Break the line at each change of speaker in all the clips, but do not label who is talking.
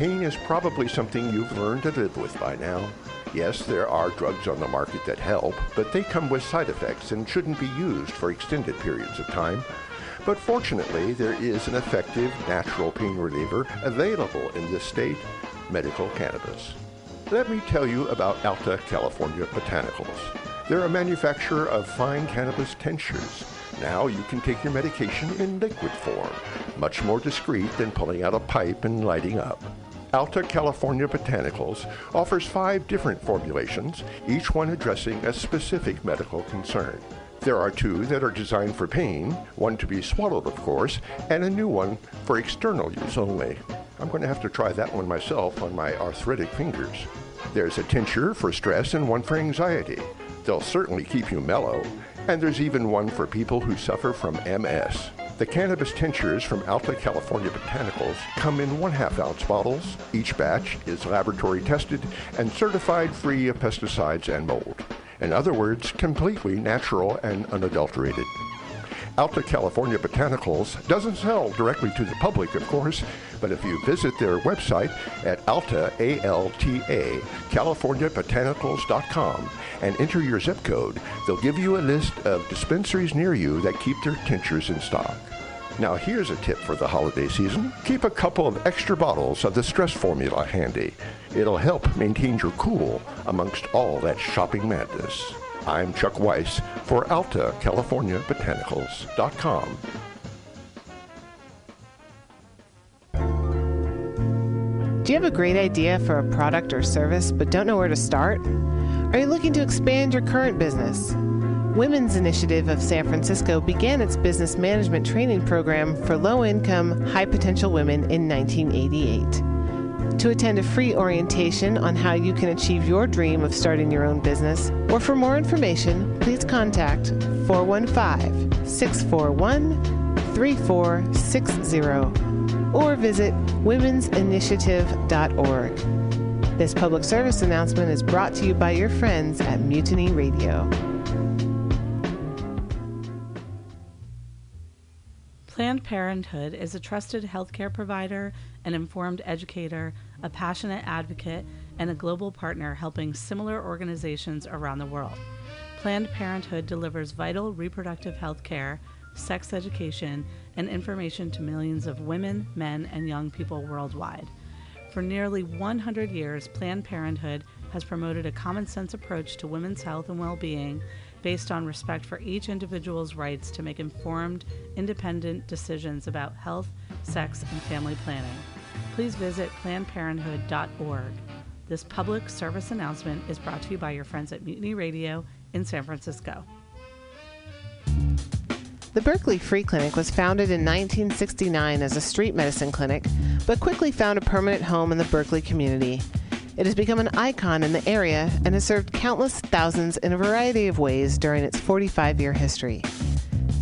Pain is probably something you've learned to live with by now. Yes, there are drugs on the market that help, but they come with side effects and shouldn't be used for extended periods of time. But fortunately, there is an effective natural pain reliever available in this state, medical cannabis. Let me tell you about Alta California Botanicals. They're a manufacturer of fine cannabis tinctures. Now you can take your medication in liquid form, much more discreet than pulling out a pipe and lighting up. Alta California Botanicals offers five different formulations, each one addressing a specific medical concern. There are two that are designed for pain, one to be swallowed, of course, and a new one for external use only. I'm going to have to try that one myself on my arthritic fingers. There's a tincture for stress and one for anxiety. They'll certainly keep you mellow. And there's even one for people who suffer from MS. The cannabis tinctures from Alta California Botanicals come in one half ounce bottles. Each batch is laboratory tested and certified free of pesticides and mold. In other words, completely natural and unadulterated. Alta California Botanicals doesn't sell directly to the public, of course, but if you visit their website at alta, A-L-T-A, californiabotanicals.com and enter your zip code, they'll give you a list of dispensaries near you that keep their tinctures in stock. Now here's a tip for the holiday season. Keep a couple of extra bottles of the stress formula handy. It'll help maintain your cool amongst all that shopping madness. I'm Chuck Weiss for Alta California Botanicals.com.
Do you have a great idea for a product or service but don't know where to start? Are you looking to expand your current business? Women's Initiative of San Francisco began its business management training program for low income, high potential women in 1988. To attend a free orientation on how you can achieve your dream of starting your own business, or for more information, please contact 415 641 3460 or visit womensinitiative.org. This public service announcement is brought to you by your friends at Mutiny Radio.
Planned Parenthood is a trusted healthcare provider, an informed educator, a passionate advocate, and a global partner helping similar organizations around the world. Planned Parenthood delivers vital reproductive health care, sex education, and information to millions of women, men, and young people worldwide. For nearly 100 years, Planned Parenthood has promoted a common sense approach to women's health and well being based on respect for each individual's rights to make informed, independent decisions about health, sex, and family planning. Please visit PlannedParenthood.org. This public service announcement is brought to you by your friends at Mutiny Radio in San Francisco.
The Berkeley Free Clinic was founded in 1969 as a street medicine clinic, but quickly found a permanent home in the Berkeley community. It has become an icon in the area and has served countless thousands in a variety of ways during its 45 year history.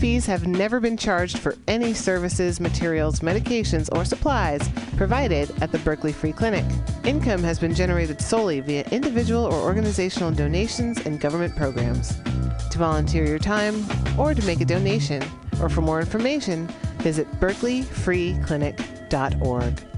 Fees have never been charged for any services, materials, medications, or supplies provided at the Berkeley Free Clinic. Income has been generated solely via individual or organizational donations and government programs. To volunteer your time or to make a donation, or for more information, visit berkeleyfreeclinic.org.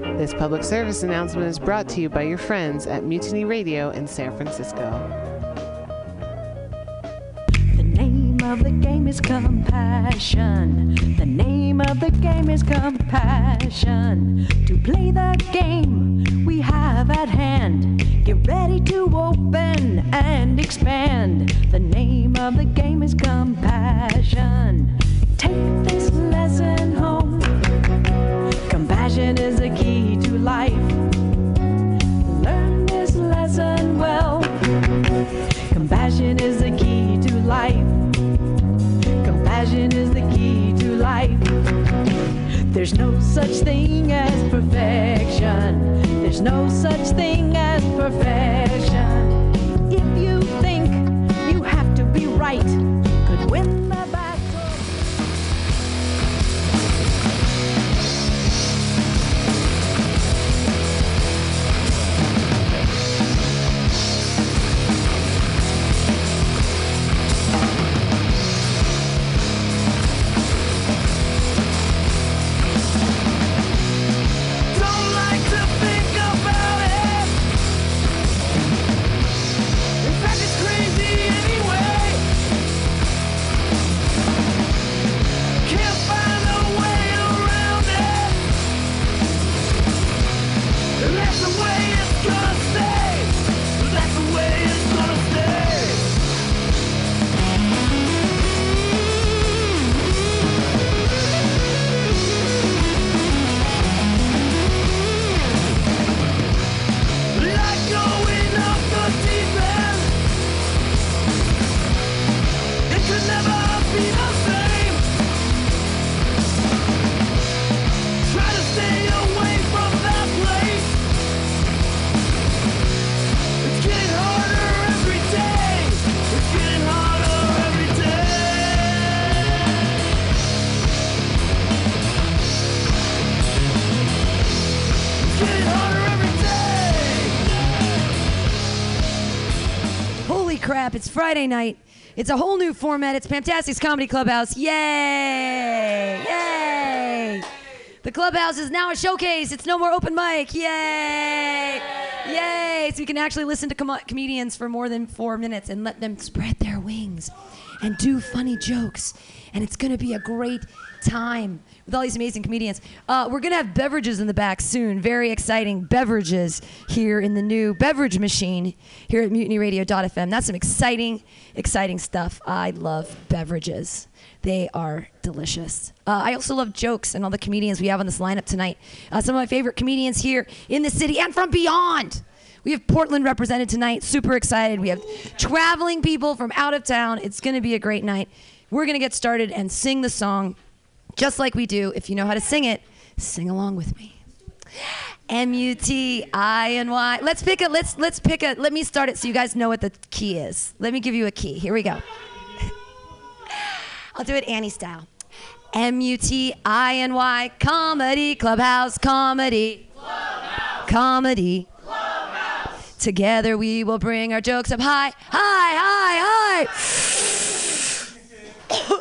This public service announcement is brought to you by your friends at Mutiny Radio in San Francisco.
The name of the game is compassion. The name of the game is compassion. To play the game we have at hand, get ready to open and expand. The name of the game is compassion. Take this lesson home. Compassion is the key to life. Learn this lesson well. Compassion is the key to life. Compassion is the key to life. There's no such thing as perfection. There's no such thing as perfection. If you think you have to be right,
crap, it's Friday night. It's a whole new format. It's Fantastic's Comedy Clubhouse. Yay! Yay! The clubhouse is now a showcase. It's no more open mic. Yay! Yay! So you can actually listen to com- comedians for more than four minutes and let them spread their wings and do funny jokes. And it's going to be a great time with all these amazing comedians. Uh, we're going to have beverages in the back soon. Very exciting beverages here in the new beverage machine here at mutinyradio.fm. That's some exciting, exciting stuff. I love beverages. They are delicious. Uh, I also love jokes and all the comedians we have on this lineup tonight. Uh, some of my favorite comedians here in the city and from beyond. We have Portland represented tonight. Super excited. We have traveling people from out of town. It's going to be a great night. We're going to get started and sing the song just like we do. If you know how to sing it, sing along with me. M U T I N Y. Let's pick a let's let's pick a let me start it so you guys know what the key is. Let me give you a key. Here we go. I'll do it Annie style. M U T I N Y comedy clubhouse comedy. clubhouse. Comedy. Clubhouse. Together we will bring our jokes up high, high, high, high.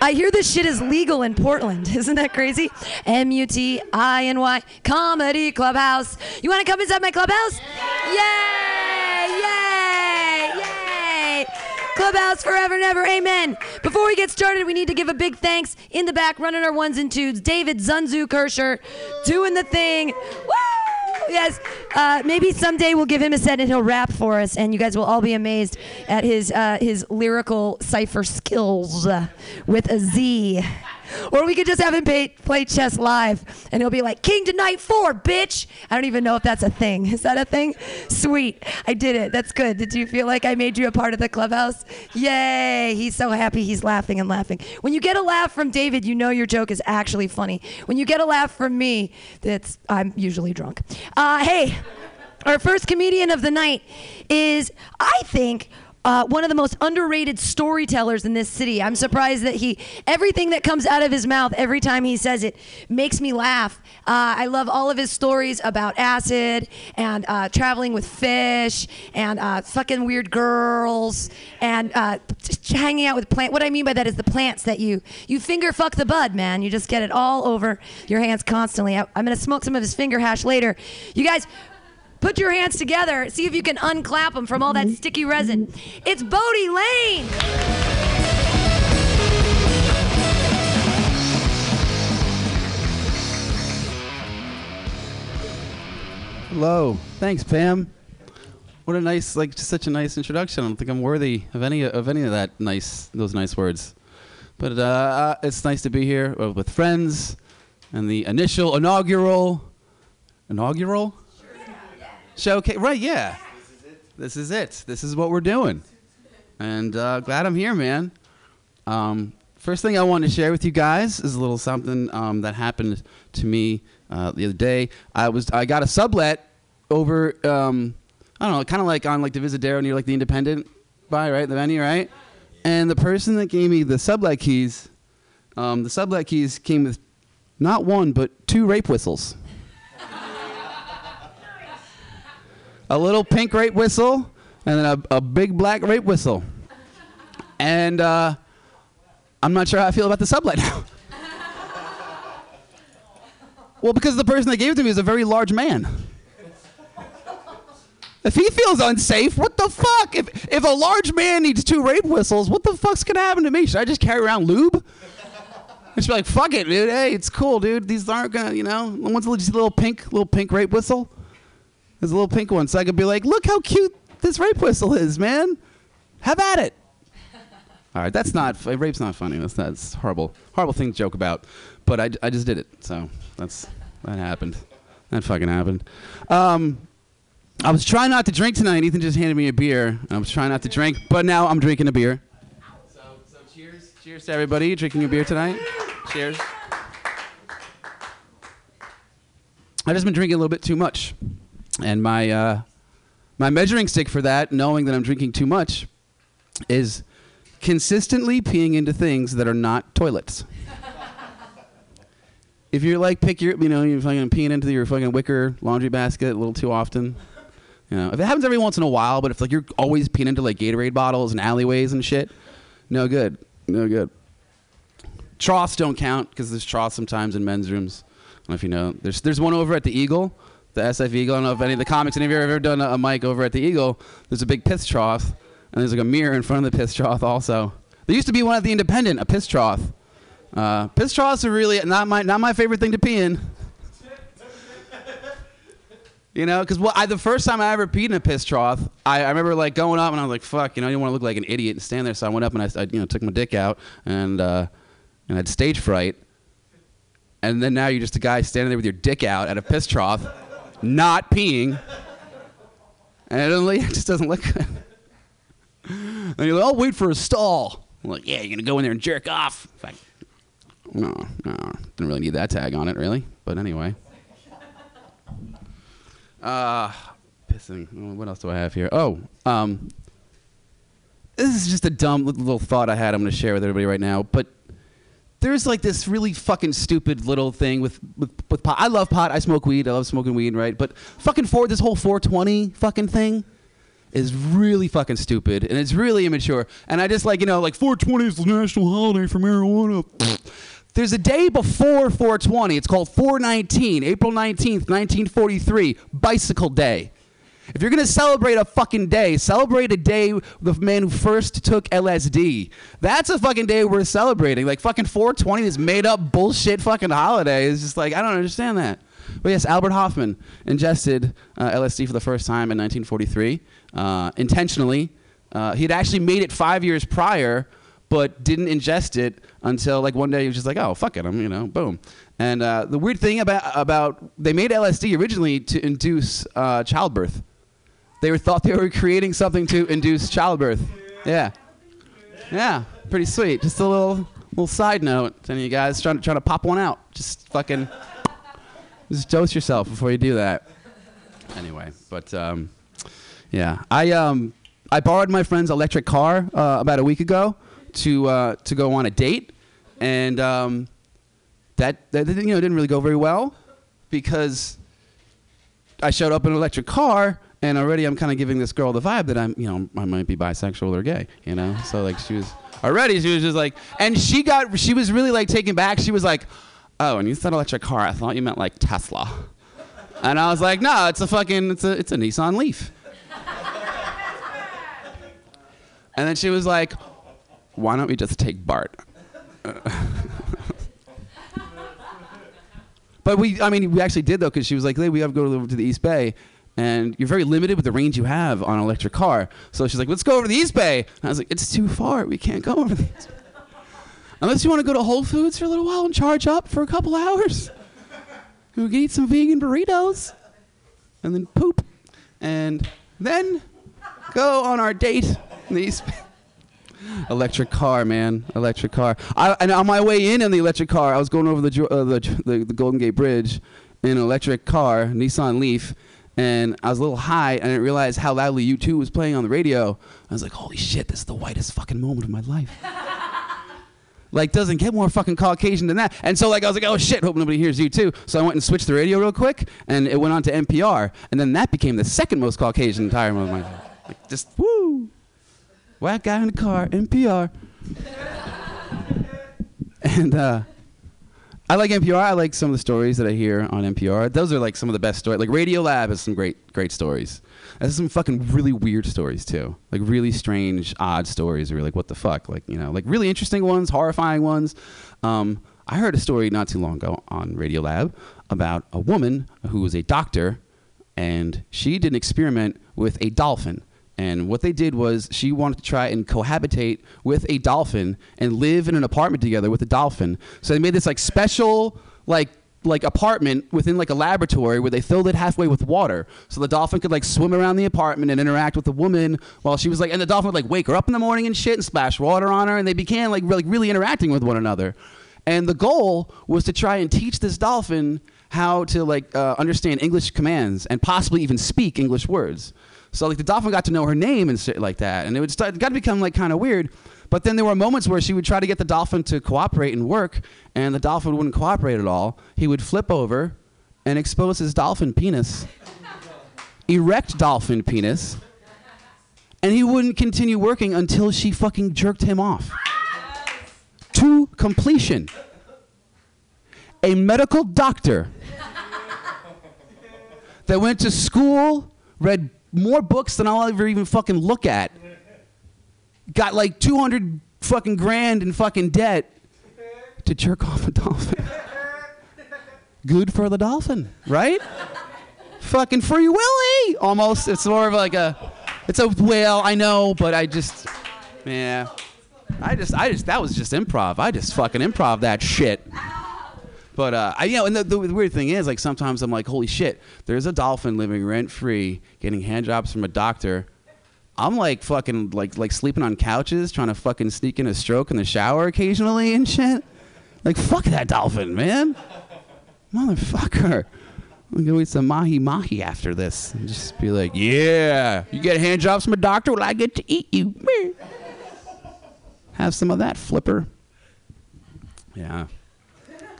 I hear this shit is legal in Portland. Isn't that crazy? M U T I N Y Comedy Clubhouse. You want to come inside my clubhouse? Yay! Yay! Yay! Clubhouse forever and ever. Amen. Before we get started, we need to give a big thanks in the back, running our ones and twos. David Zunzu Kirscher doing the thing. Woo! Yes. Uh, maybe someday we'll give him a set and he'll rap for us, and you guys will all be amazed at his uh, his lyrical cipher skills uh, with a Z. Or we could just have him pay, play chess live, and he'll be like, "King to knight four, bitch." I don't even know if that's a thing. Is that a thing? Sweet, I did it. That's good. Did you feel like I made you a part of the clubhouse? Yay! He's so happy. He's laughing and laughing. When you get a laugh from David, you know your joke is actually funny. When you get a laugh from me, that's I'm usually drunk. Uh, hey, our first comedian of the night is, I think. Uh, one of the most underrated storytellers in this city. I'm surprised that he, everything that comes out of his mouth every time he says it makes me laugh. Uh, I love all of his stories about acid and uh, traveling with fish and uh, fucking weird girls and uh, hanging out with plant. What I mean by that is the plants that you you finger fuck the bud, man. You just get it all over your hands constantly. I, I'm gonna smoke some of his finger hash later. You guys. Put your hands together. See if you can unclap them from all that sticky resin. It's Bodie Lane.
Hello. Thanks, Pam. What a nice, like, just such a nice introduction. I don't think I'm worthy of any of any of that nice, those nice words. But uh, uh, it's nice to be here uh, with friends and the initial inaugural, inaugural showcase. Right? Yeah. This is it. This is what we're doing. And uh, glad I'm here, man. Um, First thing I want to share with you guys is a little something um, that happened to me uh, the other day. I was I got a sublet over um, I don't know, kind of like on like Divisadero near like the Independent by right the venue right, and the person that gave me the sublet keys, um, the sublet keys came with not one but two rape whistles. A little pink rape whistle and then a, a big black rape whistle. And uh, I'm not sure how I feel about the sublet now. well, because the person that gave it to me is a very large man. If he feels unsafe, what the fuck? If, if a large man needs two rape whistles, what the fuck's gonna happen to me? Should I just carry around lube? And be like, fuck it, dude. Hey, it's cool, dude. These aren't gonna, you know, one's just a little pink, little pink rape whistle. There's a little pink one, so I could be like, look how cute this rape whistle is, man. Have at it. All right, that's not rape's not funny. That's that's horrible, horrible thing to joke about. But I, I just did it, so that's that happened. That fucking happened. Um, I was trying not to drink tonight. Ethan just handed me a beer, I was trying not to drink, but now I'm drinking a beer. So, so cheers, cheers to everybody drinking a beer tonight. Cheers. I've just been drinking a little bit too much, and my uh, my measuring stick for that, knowing that I'm drinking too much, is consistently peeing into things that are not toilets. if you're like pick your, you know, you're fucking peeing into your fucking wicker laundry basket a little too often. You know, if it happens every once in a while, but if like you're always peeing into like Gatorade bottles and alleyways and shit, no good, no good. Troughs don't count because there's troughs sometimes in men's rooms. I don't know if you know. There's there's one over at the Eagle, the SF Eagle. I don't know if any of the comics, any of you have ever done a, a mic over at the Eagle. There's a big piss trough, and there's like a mirror in front of the piss trough also. There used to be one at the Independent, a piss trough. Uh, piss troughs are really not my not my favorite thing to pee in. You know, because well, the first time I ever peed in a piss trough, I, I remember like going up and I was like, "Fuck," you know, I didn't want to look like an idiot and stand there, so I went up and I, I you know, took my dick out and uh, and I had stage fright. And then now you're just a guy standing there with your dick out at a piss trough, not peeing, and it, doesn't, it just doesn't look good. And you're like, "I'll wait for a stall." I'm like, "Yeah, you're gonna go in there and jerk off." Like, no, no, didn't really need that tag on it, really. But anyway. Uh, pissing. What else do I have here? Oh, um, this is just a dumb little thought I had. I'm going to share with everybody right now. But there's like this really fucking stupid little thing with, with with pot. I love pot. I smoke weed. I love smoking weed, right? But fucking for this whole 420 fucking thing is really fucking stupid and it's really immature. And I just like you know like 420 is the national holiday for marijuana. There's a day before 420. It's called 419, April 19th, 1943, Bicycle Day. If you're gonna celebrate a fucking day, celebrate a day with the man who first took LSD. That's a fucking day worth celebrating. Like fucking 420, this made up bullshit fucking holiday is just like I don't understand that. But yes, Albert Hofmann ingested uh, LSD for the first time in 1943 uh, intentionally. Uh, he had actually made it five years prior, but didn't ingest it until like one day he was just like, oh fuck it, I'm you know boom. And uh, the weird thing about about they made LSD originally to induce uh, childbirth. They were thought they were creating something to induce childbirth. Yeah, yeah, pretty sweet. Just a little little side note to you guys trying to trying to pop one out. Just fucking just dose yourself before you do that. Anyway, but um, yeah, I um I borrowed my friend's electric car uh, about a week ago to uh, to go on a date, and um, that that you know didn't really go very well because I showed up in an electric car, and already I'm kind of giving this girl the vibe that I'm, you know, I might be bisexual or gay, you know. So like she was already, she was just like, and she got, she was really like taken back. She was like, oh, and you said electric car, I thought you meant like Tesla, and I was like, no, it's a fucking, it's a, it's a Nissan Leaf. And then she was like, why don't we just take BART? But we, I mean, we actually did though, because she was like, "Hey, we have to go to the East Bay, and you're very limited with the range you have on an electric car." So she's like, "Let's go over to the East Bay." And I was like, "It's too far. We can't go over there." Unless you want to go to Whole Foods for a little while and charge up for a couple hours. We can eat some vegan burritos, and then poop, and then go on our date in the East Bay. electric car, man, electric car. I, and on my way in in the electric car, I was going over the uh, the, the the Golden Gate Bridge in an electric car, Nissan Leaf, and I was a little high, and I didn't realize how loudly U2 was playing on the radio. I was like, holy shit, this is the whitest fucking moment of my life. like doesn't get more fucking Caucasian than that. And so like I was like, oh shit, hope nobody hears you too. So I went and switched the radio real quick, and it went on to NPR, and then that became the second most Caucasian entire moment of my life. Like just woo, white guy in the car, NPR. and uh, I like NPR. I like some of the stories that I hear on NPR. Those are like some of the best stories. Like Radiolab has some great, great stories. There's some fucking really weird stories too. Like really strange, odd stories. Where you're like, what the fuck? Like you know, like really interesting ones, horrifying ones. Um, I heard a story not too long ago on Radiolab about a woman who was a doctor, and she did an experiment with a dolphin. And what they did was she wanted to try and cohabitate with a dolphin and live in an apartment together with a dolphin. So they made this like special like like apartment within like a laboratory where they filled it halfway with water. So the dolphin could like swim around the apartment and interact with the woman while she was like and the dolphin would like wake her up in the morning and shit and splash water on her and they began like really, really interacting with one another. And the goal was to try and teach this dolphin how to like uh, understand English commands and possibly even speak English words. So like the dolphin got to know her name and shit like that, and it would start it got to become like kind of weird. But then there were moments where she would try to get the dolphin to cooperate and work, and the dolphin wouldn't cooperate at all. He would flip over and expose his dolphin penis, erect dolphin penis, and he wouldn't continue working until she fucking jerked him off to completion. A medical doctor that went to school, read more books than I'll ever even fucking look at, got like 200 fucking grand in fucking debt to jerk off a dolphin. Good for the dolphin, right? fucking free willy almost. It's more of like a, it's a whale, I know, but I just, yeah. I just, I just, that was just improv. I just fucking improv that shit. But uh, I, you know, and the, the weird thing is, like, sometimes I'm like, holy shit, there's a dolphin living rent free, getting hand jobs from a doctor. I'm like fucking like like sleeping on couches, trying to fucking sneak in a stroke in the shower occasionally and shit. Like, fuck that dolphin, man, motherfucker. I'm gonna eat some mahi mahi after this and just be like, yeah, you get hand jobs from a doctor, well, I get to eat you. Have some of that, flipper. Yeah.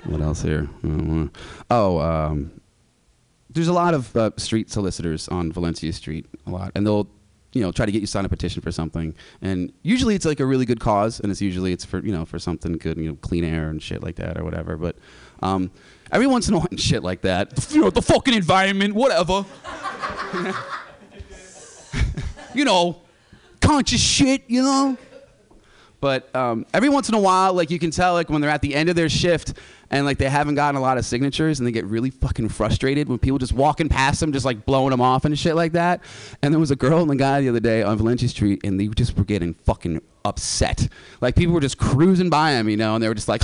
What else here? Uh, Oh, um, there's a lot of uh, street solicitors on Valencia Street, a lot, and they'll, you know, try to get you sign a petition for something, and usually it's like a really good cause, and it's usually it's for you know for something good, you know, clean air and shit like that or whatever. But um, every once in a while, shit like that, you know, the fucking environment, whatever. you know, conscious shit, you know. But um, every once in a while, like you can tell, like when they're at the end of their shift and like they haven't gotten a lot of signatures, and they get really fucking frustrated when people just walking past them, just like blowing them off and shit like that. And there was a girl and a guy the other day on Valencia Street, and they just were getting fucking upset. Like people were just cruising by them, you know, and they were just like,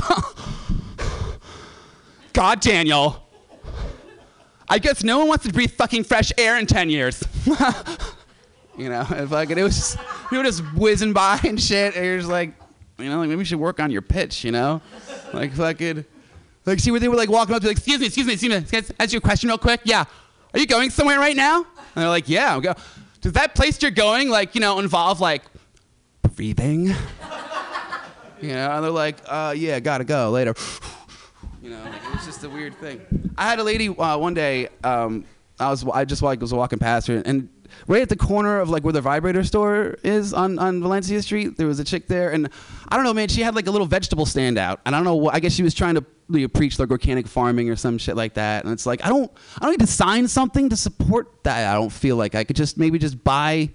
"God, Daniel." I guess no one wants to breathe fucking fresh air in ten years. You know, and fucking, it was just, you were just whizzing by and shit. And you're just like, you know, like maybe you should work on your pitch, you know? Like fucking, like see where they were like walking up to like, excuse me, excuse me, excuse me, can I ask you a question real quick? Yeah. Are you going somewhere right now? And they're like, yeah. I'm go. Does that place you're going, like, you know, involve like breathing? You know, and they're like, uh, yeah, gotta go later. You know, like, it was just a weird thing. I had a lady uh, one day. Um, I was I just like was walking past her, and right at the corner of like where the vibrator store is on on Valencia Street, there was a chick there, and I don't know, man. She had like a little vegetable stand out, and I don't know. What, I guess she was trying to you know, preach like organic farming or some shit like that. And it's like I don't I don't need to sign something to support that. I don't feel like I could just maybe just buy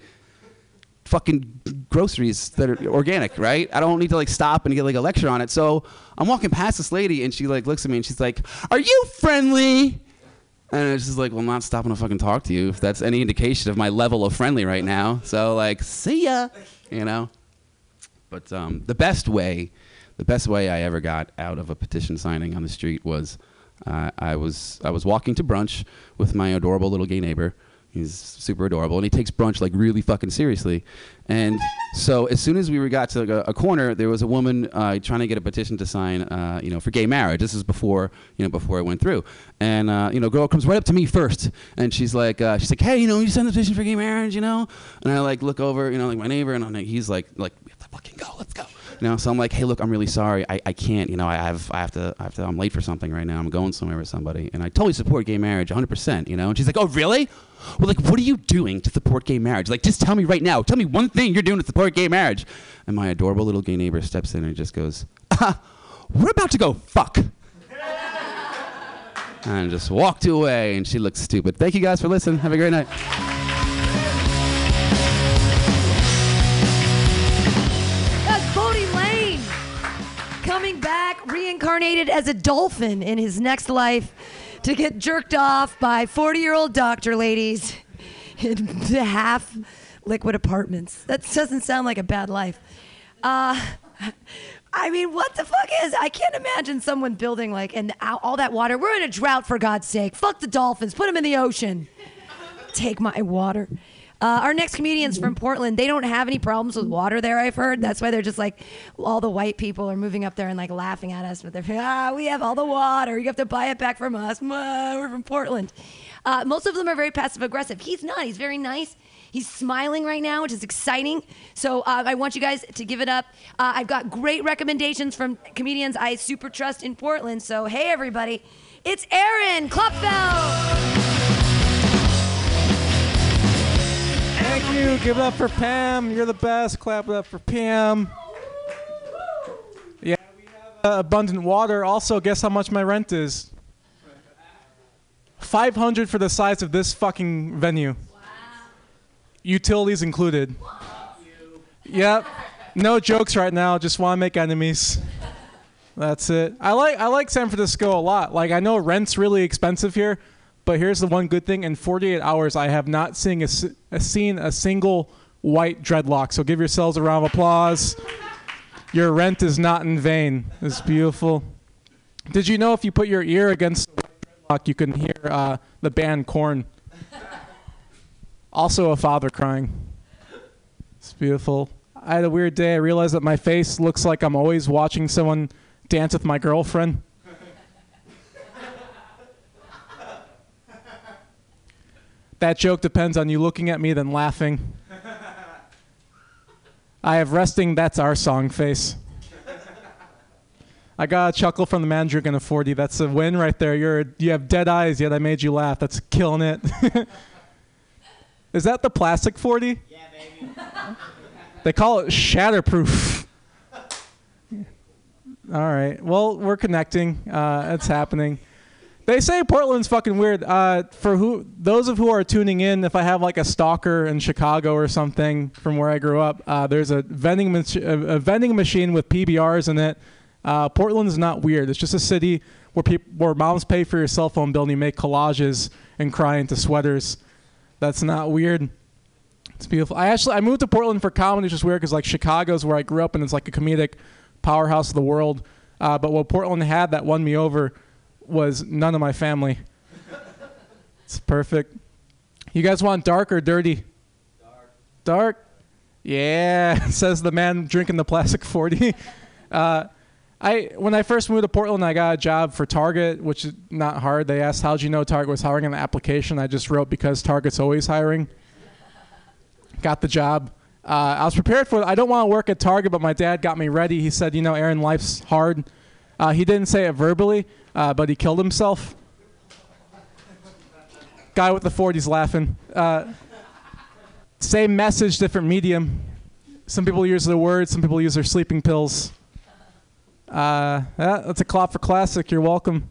fucking groceries that are organic, right? I don't need to like stop and get like a lecture on it. So I'm walking past this lady and she like looks at me and she's like, "Are you friendly?" And it's just like, well, I'm not stopping to fucking talk to you if that's any indication of my level of friendly right now. So like, see ya, you know. But um, the best way, the best way I ever got out of a petition signing on the street was uh, I was I was walking to brunch with my adorable little gay neighbor He's super adorable, and he takes brunch like really fucking seriously. And so as soon as we got to like, a, a corner, there was a woman uh, trying to get a petition to sign, uh, you know, for gay marriage. This is before, you know, before it went through. And uh, you know, girl comes right up to me first, and she's like, uh, she's like, hey, you know, you signed the petition for gay marriage, you know? And I like look over, you know, like my neighbor, and I'm like, he's like, like, we have to fucking go, let's go. You know, so I'm like, hey, look, I'm really sorry. I, I can't, you know, I have, I have to, I have to, I'm late for something right now. I'm going somewhere with somebody. And I totally support gay marriage 100%, you know? And she's like, oh, really? Well, like, what are you doing to support gay marriage? Like, just tell me right now. Tell me one thing you're doing to support gay marriage. And my adorable little gay neighbor steps in and just goes, ah, we're about to go fuck. and just walked away, and she looked stupid. Thank you guys for listening. Have a great night.
That's Lane coming back reincarnated as a dolphin in his next life to get jerked off by 40 year old doctor ladies in half liquid apartments. That doesn't sound like a bad life. Uh, I mean, what the fuck is? I can't imagine someone building like and all that water. We're in a drought for God's sake. Fuck the dolphins. Put them in the ocean. Take my water. Uh, our next comedians from Portland, they don't have any problems with water there. I've heard that's why they're just like all the white people are moving up there and like laughing at us. But they're ah, we have all the water. You have to buy it back from us. We're from Portland. Uh, most of them are very passive aggressive. He's not. He's very nice. He's smiling right now, which is exciting. So uh, I want you guys to give it up. Uh, I've got great recommendations from comedians I super trust in Portland. So hey, everybody, it's Aaron Klopfeld.
Thank you. Give it up for Pam. You're the best. Clap it up for Pam. Yeah, we have uh, abundant water. Also, guess how much my rent is? 500 for the size of this fucking venue. Wow. Utilities included. Yep. No jokes right now. Just want to make enemies. That's it. I like I like San Francisco a lot. Like I know rent's really expensive here, but here's the one good thing: in 48 hours, I have not seen a, a- seen a single white dreadlock. So give yourselves a round of applause. Your rent is not in vain. It's beautiful. Did you know if you put your ear against the dreadlock, you can hear uh, the band Korn? Also, a father crying. It's beautiful. I had a weird day. I realized that my face looks like I'm always watching someone dance with my girlfriend. That joke depends on you looking at me then laughing. I have resting, that's our song face. I got a chuckle from the man drinking a 40. That's a win right there. You're you have dead eyes, yet I made you laugh. That's killing it. Is that the plastic 40? Yeah, baby. they call it shatterproof. All right. Well, we're connecting. Uh, it's happening. They say Portland's fucking weird. Uh, for who those of who are tuning in, if I have like a stalker in Chicago or something from where I grew up, uh, there's a vending mach- a, vending machine with PBRs in it. Uh, Portland's not weird. It's just a city where people where moms pay for your cell phone bill and you make collages and cry into sweaters. That's not weird. It's beautiful. I actually I moved to Portland for comedy, which is weird because like Chicago's where I grew up and it's like a comedic powerhouse of the world. Uh, but what Portland had that won me over was none of my family. it's perfect. You guys want dark or dirty? Dark. Dark. Yeah, says the man drinking the plastic 40. uh, I when I first moved to Portland, I got a job for Target, which is not hard. They asked, "How'd you know Target was hiring?" in the application. I just wrote because Target's always hiring. Got the job. Uh, I was prepared for it. I don't want to work at Target, but my dad got me ready. He said, "You know, Aaron, life's hard." Uh, he didn't say it verbally, uh, but he killed himself. Guy with the 40s laughing. Uh, same message, different medium. Some people use their words, some people use their sleeping pills. Uh, yeah, that's a clap for classic. You're welcome.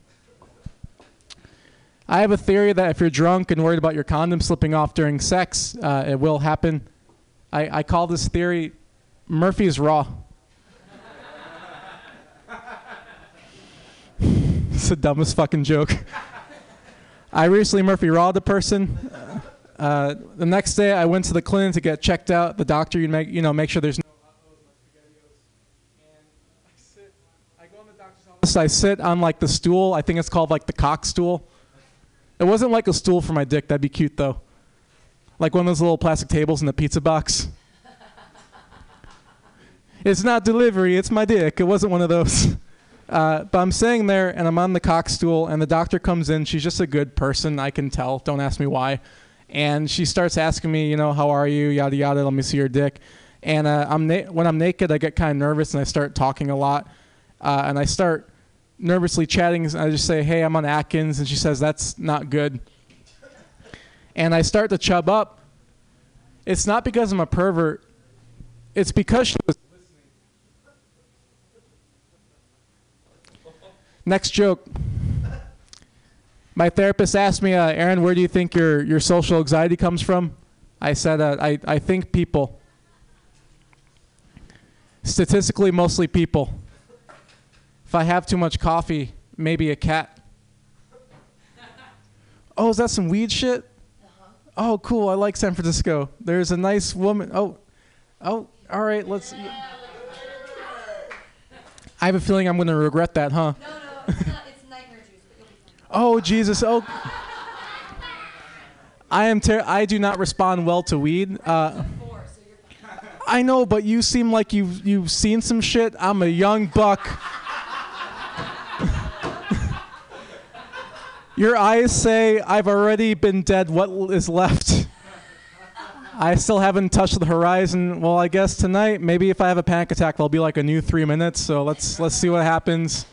I have a theory that if you're drunk and worried about your condom slipping off during sex, uh, it will happen. I, I call this theory Murphy's Raw. It's the dumbest fucking joke. I recently Murphy Rawed a person. Uh, the next day, I went to the clinic to get checked out. The doctor, you make you know make sure there's no. I sit on like the stool. I think it's called like the cock stool. It wasn't like a stool for my dick. That'd be cute though. like one of those little plastic tables in the pizza box. it's not delivery, it's my dick. It wasn't one of those. Uh, but I'm sitting there and I'm on the cock stool, and the doctor comes in. She's just a good person, I can tell. Don't ask me why. And she starts asking me, you know, how are you? Yada yada. Let me see your dick. And uh, I'm na- when I'm naked, I get kind of nervous and I start talking a lot. Uh, and I start nervously chatting. And I just say, hey, I'm on Atkins. And she says, that's not good. And I start to chub up. It's not because I'm a pervert. It's because she was Next joke. My therapist asked me, uh, Aaron, where do you think your, your social anxiety comes from? I said, uh, I, I think people. Statistically, mostly people. If I have too much coffee, maybe a cat. Oh, is that some weed shit? Oh, cool. I like San Francisco. There's a nice woman. Oh, oh, all right. Let's. I have a feeling I'm going to regret that, huh? Oh Jesus! Oh, I am. Ter- I do not respond well to weed. Uh, I know, but you seem like you've you've seen some shit. I'm a young buck. Your eyes say I've already been dead. What is left? I still haven't touched the horizon. Well, I guess tonight, maybe if I have a panic attack, there'll be like a new three minutes. So let's let's see what happens.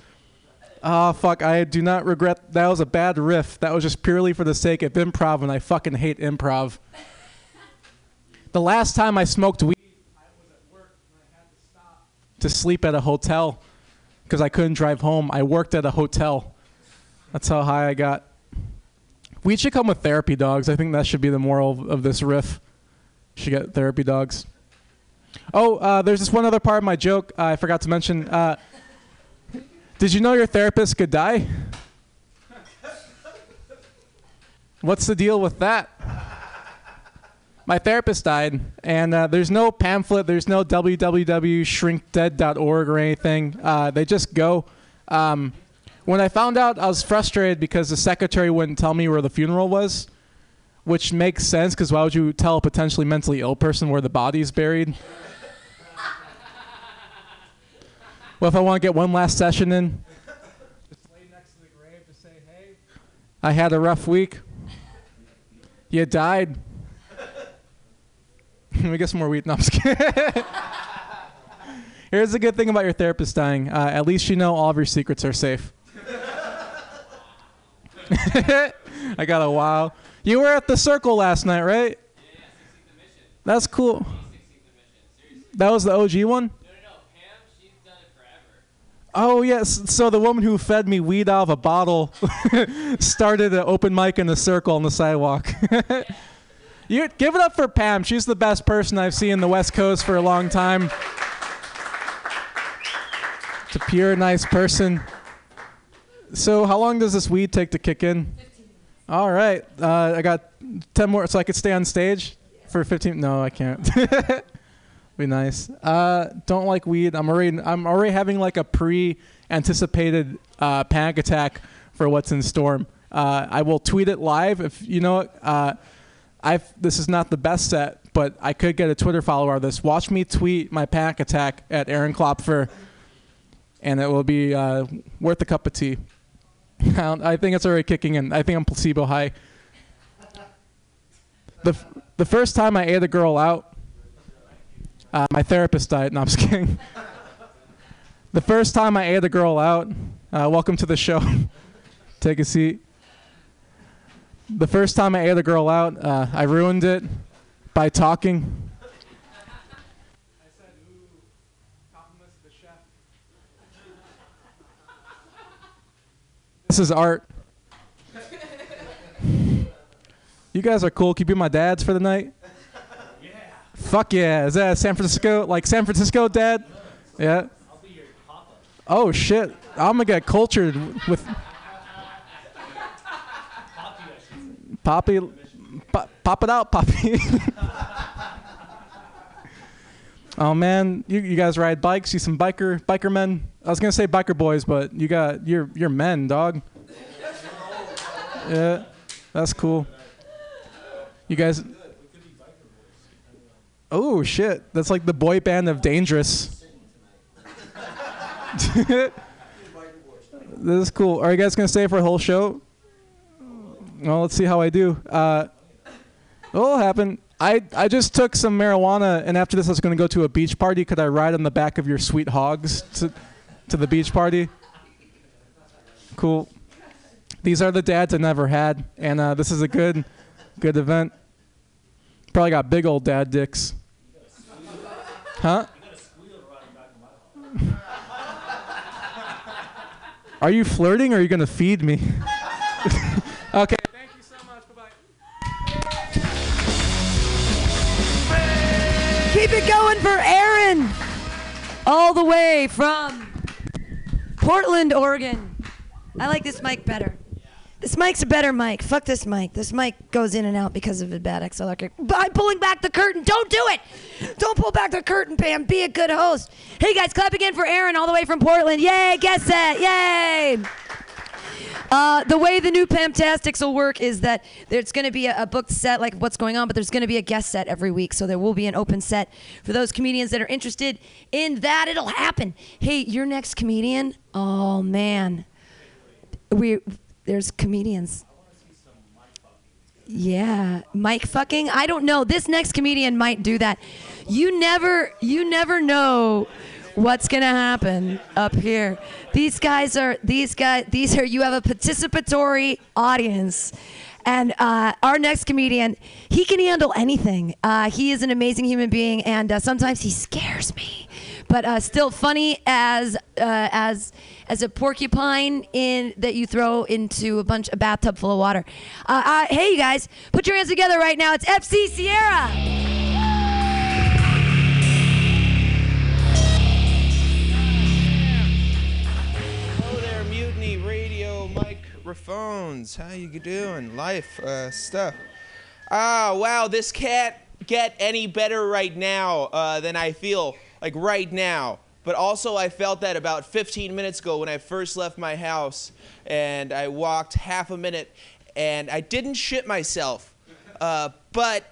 Ah, fuck! I do not regret. That was a bad riff. That was just purely for the sake of improv, and I fucking hate improv. The last time I smoked weed, I was at work and I had to stop to sleep at a hotel because I couldn't drive home. I worked at a hotel. That's how high I got. Weed should come with therapy dogs. I think that should be the moral of, of this riff. Should get therapy dogs. Oh, uh, there's this one other part of my joke uh, I forgot to mention. Uh, did you know your therapist could die? What's the deal with that? My therapist died, and uh, there's no pamphlet, there's no www.shrinkdead.org or anything. Uh, they just go. Um, when I found out, I was frustrated because the secretary wouldn't tell me where the funeral was, which makes sense because why would you tell a potentially mentally ill person where the body is buried? Well, if I want to get one last session in, just lay next to the grave to say, hey, I had a rough week. You died. Let me get some more weed. No, I'm just kidding. Here's the good thing about your therapist dying. Uh, at least you know all of your secrets are safe. I got a wow. You were at the circle last night, right? That's cool. That was the OG one? Oh yes, so the woman who fed me weed out of a bottle started an open mic in a circle on the sidewalk. you give it up for Pam. She's the best person I've seen in the West Coast for a long time. It's a pure, nice person. So, how long does this weed take to kick in? All right, uh, I got ten more, so I could stay on stage for fifteen. No, I can't. Be nice. Uh, don't like weed. I'm already I'm already having like a pre-anticipated uh, panic attack for what's in storm. Uh, I will tweet it live if you know. Uh, I've this is not the best set, but I could get a Twitter follower out of this. Watch me tweet my panic attack at Aaron Klopfer, and it will be uh, worth a cup of tea. I I think it's already kicking in. I think I'm placebo high. The f- the first time I ate a girl out. Uh, my therapist died. No, I'm just kidding. the first time I ate a girl out, uh, welcome to the show. Take a seat. The first time I ate a girl out, uh, I ruined it by talking. I said, ooh, compliments the chef. this is art. You guys are cool. Can you be my dads for the night? Fuck yeah. Is that San Francisco? Like San Francisco dad? Yeah. Oh shit. I'm gonna get cultured with Poppy. Pop, pop it out, Poppy. oh man, you, you guys ride bikes? You some biker biker men? I was gonna say biker boys, but you got you're you're men, dog. Yeah, that's cool. You guys, Oh shit! That's like the boy band of Dangerous. this is cool. Are you guys gonna stay for a whole show? Well, let's see how I do. Uh, what'll happen? I I just took some marijuana, and after this, I was gonna go to a beach party. Could I ride on the back of your sweet hogs to to the beach party? Cool. These are the dads I never had, and uh, this is a good good event. Probably got big old dad dicks. Huh? Are you flirting or are you going to feed me? okay. Thank you so much. Bye bye.
Keep it going for Aaron. All the way from Portland, Oregon. I like this mic better. This mic's a better mic. Fuck this mic. This mic goes in and out because of a bad XLR. I'm pulling back the curtain. Don't do it. Don't pull back the curtain, Pam. Be a good host. Hey guys, clap again for Aaron all the way from Portland. Yay, guest set. Yay. Uh, the way the new Pamtastics will work is that there's going to be a, a booked set, like what's going on, but there's going to be a guest set every week. So there will be an open set for those comedians that are interested in that. It'll happen. Hey, your next comedian? Oh, man. We There's comedians. Yeah, Mike fucking. I don't know. This next comedian might do that. You never, you never know what's gonna happen up here. These guys are, these guys, these are. You have a participatory audience. And uh, our next comedian, he can handle anything. Uh, he is an amazing human being, and uh, sometimes he scares me, but uh, still funny as uh, as as a porcupine in that you throw into a bunch a bathtub full of water. Uh, uh, hey, you guys, put your hands together right now. It's FC Sierra.
Hello there, Mutiny Radio. How you doing? Life uh, stuff. Ah, wow, this can't get any better right now uh, than I feel like right now. But also, I felt that about 15 minutes ago when I first left my house and I walked half a minute and I didn't shit myself. Uh, but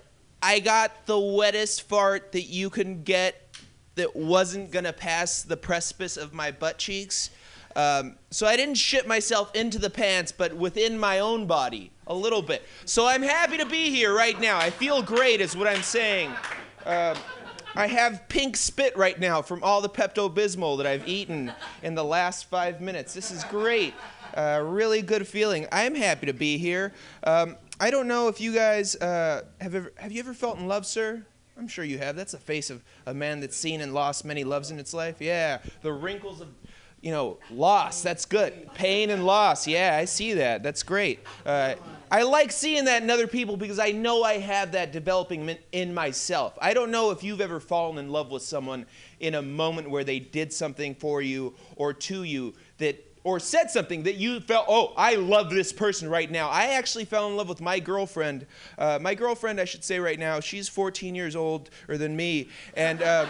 I got the wettest fart that you can get that wasn't gonna pass the precipice of my butt cheeks. Um, so I didn't shit myself into the pants, but within my own body a little bit. So I'm happy to be here right now. I feel great, is what I'm saying. Uh, I have pink spit right now from all the Pepto Bismol that I've eaten in the last five minutes. This is great. Uh, really good feeling. I'm happy to be here. Um, I don't know if you guys uh, have ever have you ever felt in love, sir? I'm sure you have. That's the face of a man that's seen and lost many loves in its life. Yeah, the wrinkles of you know, loss. That's good. Pain and loss. Yeah, I see that. That's great. Uh, I like seeing that in other people because I know I have that developing in myself. I don't know if you've ever fallen in love with someone in a moment where they did something for you or to you that or said something that you felt, oh, I love this person right now. I actually fell in love with my girlfriend. Uh, my girlfriend, I should say right now, she's 14 years older than me, and. Uh,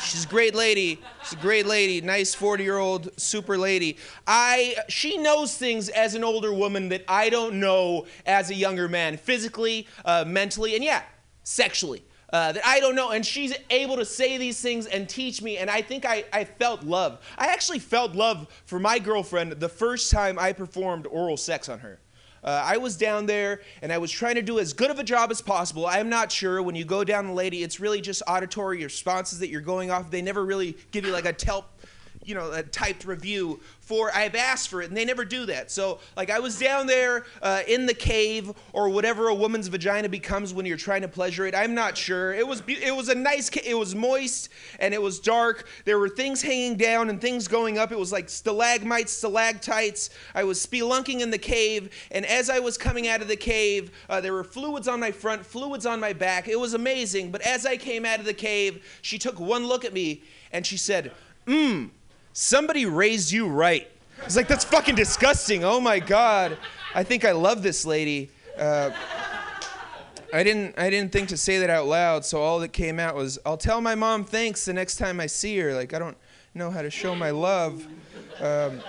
She's a great lady. She's a great lady, nice 40-year-old super lady. I she knows things as an older woman that I don't know as a younger man, physically, uh, mentally, and yeah, sexually. Uh, that I don't know, and she's able to say these things and teach me, and I think I, I felt love. I actually felt love for my girlfriend the first time I performed oral sex on her. Uh, I was down there and I was trying to do as good of a job as possible. I'm not sure. When you go down the lady, it's really just auditory responses that you're going off. They never really give you like a Yelp, you know, a typed review for I've asked for it, and they never do that. So, like, I was down there uh, in the cave or whatever a woman's vagina becomes when you're trying to pleasure it. I'm not sure. It was it was a nice. Ca- it was moist and it was dark. There were things hanging down and things going up. It was like stalagmites, stalactites. I was spelunking in the cave, and as I was coming out of the cave, uh, there were fluids on my front, fluids on my back. It was amazing. But as I came out of the cave, she took one look at me and she said, "Mmm." Somebody raised you right. I was like, that's fucking disgusting. Oh my God. I think I love this lady. Uh, I didn't, I didn't think to say that out loud, so all that came out was, I'll tell my mom thanks the next time I see her. Like, I don't know how to show my love. Um,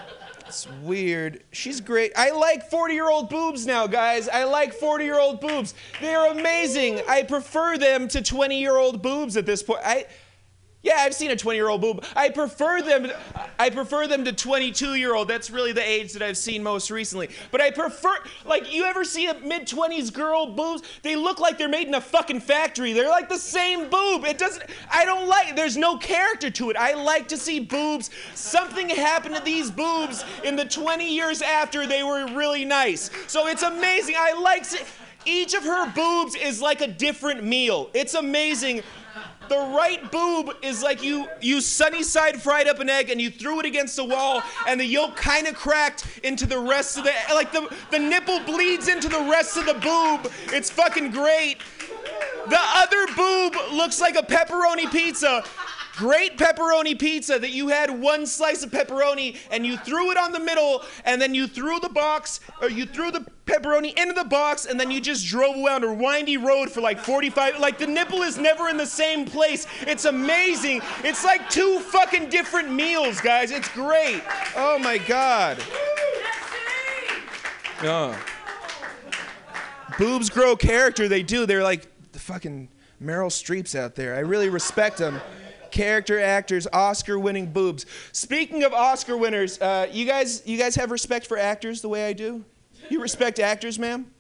It's weird. She's great. I like 40 year old boobs now, guys. I like 40 year old boobs. They're amazing. I prefer them to 20 year old boobs at this point. I. Yeah, I've seen a 20-year-old boob. I prefer them. I prefer them to 22-year-old. That's really the age that I've seen most recently. But I prefer, like, you ever see a mid-20s girl boobs? They look like they're made in a fucking factory. They're like the same boob. It doesn't. I don't like. There's no character to it. I like to see boobs. Something happened to these boobs in the 20 years after they were really nice. So it's amazing. I like. Each of her boobs is like a different meal. It's amazing. The right boob is like you you sunny side fried up an egg and you threw it against the wall and the yolk kind of cracked into the rest of the like the the nipple bleeds into the rest of the boob. It's fucking great. The other boob looks like a pepperoni pizza. Great pepperoni pizza that you had one slice of pepperoni and you threw it on the middle and then you threw the box or you threw the pepperoni into the box and then you just drove around a windy road for like 45 like the nipple is never in the same place. It's amazing. It's like two fucking different meals, guys. It's great. Oh my god. Oh. Boobs grow character. They do. They're like the fucking Meryl Streeps out there. I really respect them. Character actors, Oscar-winning boobs. Speaking of Oscar winners, uh, you guys, you guys have respect for actors the way I do. You respect actors, ma'am?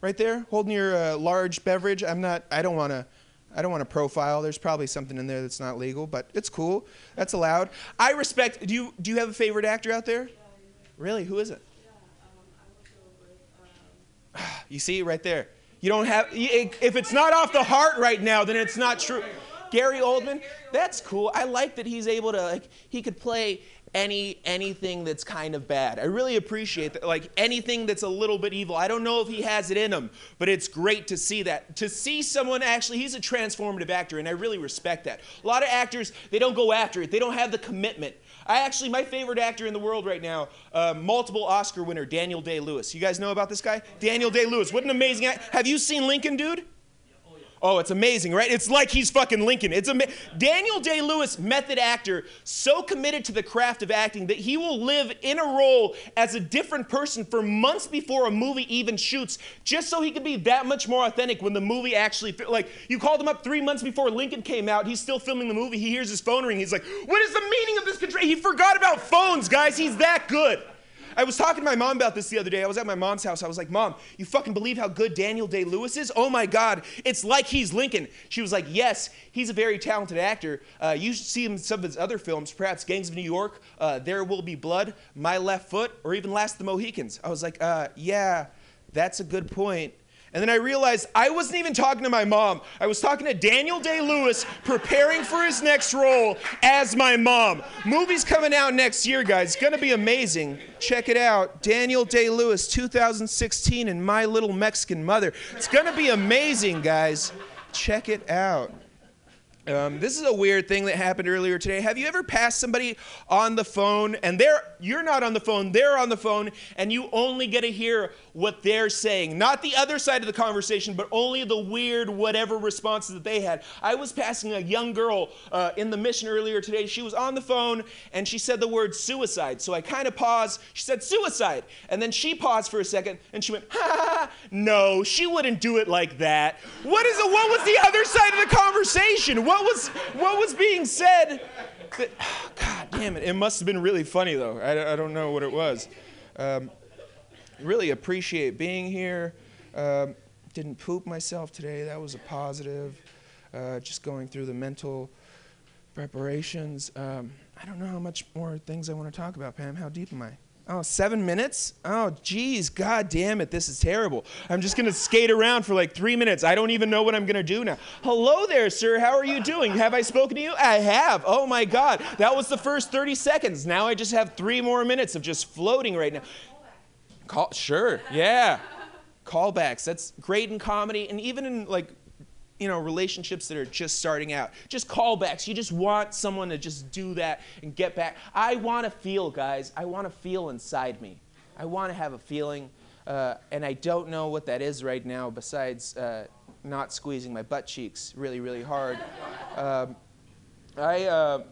Right there, holding your uh, large beverage. I'm not. I don't want to. I don't want to profile. There's probably something in there that's not legal, but it's cool. That's allowed. I respect. Do you do you have a favorite actor out there? Really? Who is it? You see right there. You don't have. If it's not off the heart right now, then it's not true. Gary Oldman, that's cool. I like that he's able to like he could play any anything that's kind of bad. I really appreciate that. Like anything that's a little bit evil. I don't know if he has it in him, but it's great to see that. To see someone actually, he's a transformative actor, and I really respect that. A lot of actors they don't go after it. They don't have the commitment. I actually, my favorite actor in the world right now, uh, multiple Oscar winner, Daniel Day Lewis. You guys know about this guy? Daniel Day Lewis. What an amazing. Have you seen Lincoln, dude? Oh, it's amazing, right? It's like he's fucking Lincoln. It's ama- Daniel Day Lewis, method actor, so committed to the craft of acting that he will live in a role as a different person for months before a movie even shoots, just so he can be that much more authentic when the movie actually. fi- Like, you called him up three months before Lincoln came out. He's still filming the movie. He hears his phone ring. He's like, "What is the meaning of this control?" He forgot about phones, guys. He's that good. I was talking to my mom about this the other day. I was at my mom's house. I was like, Mom, you fucking believe how good Daniel Day Lewis is? Oh my God, it's like he's Lincoln. She was like, Yes, he's a very talented actor. Uh, you should see him in some of his other films, perhaps Gangs of New York, uh, There Will Be Blood, My Left Foot, or even Last of the Mohicans. I was like, uh, Yeah, that's a good point. And then I realized I wasn't even talking to my mom. I was talking to Daniel Day Lewis preparing for his next role as my mom. Movie's coming out next year, guys. It's gonna be amazing. Check it out. Daniel Day Lewis, 2016, and My Little Mexican Mother. It's gonna be amazing, guys. Check it out. Um, this is a weird thing that happened earlier today. Have you ever passed somebody on the phone and they're you're not on the phone, they're on the phone, and you only get to hear what they're saying, not the other side of the conversation, but only the weird whatever responses that they had. I was passing a young girl uh, in the mission earlier today. She was on the phone and she said the word suicide. So I kind of paused. She said suicide, and then she paused for a second and she went, ha. No, she wouldn't do it like that. What is it? What was the other side of the conversation? What was what was being said? That, God damn it! It must have been really funny though. I, I don't know what it was. Um, really appreciate being here. Um, didn't poop myself today. That was a positive. Uh, just going through the mental preparations. Um, I don't know how much more things I want to talk about, Pam. How deep am I? Oh, seven minutes? Oh, geez, god damn it, this is terrible. I'm just gonna skate around for like three minutes. I don't even know what I'm gonna do now. Hello there, sir. How are you doing? Have I spoken to you? I have. Oh my god, that was the first 30 seconds. Now I just have three more minutes of just floating right now. Call, sure, yeah. Callbacks. That's great in comedy and even in like, you know, relationships that are just starting out. Just callbacks. You just want someone to just do that and get back. I want to feel, guys. I want to feel inside me. I want to have a feeling, uh, and I don't know what that is right now. Besides uh, not squeezing my butt cheeks really, really hard. Um, I. Uh,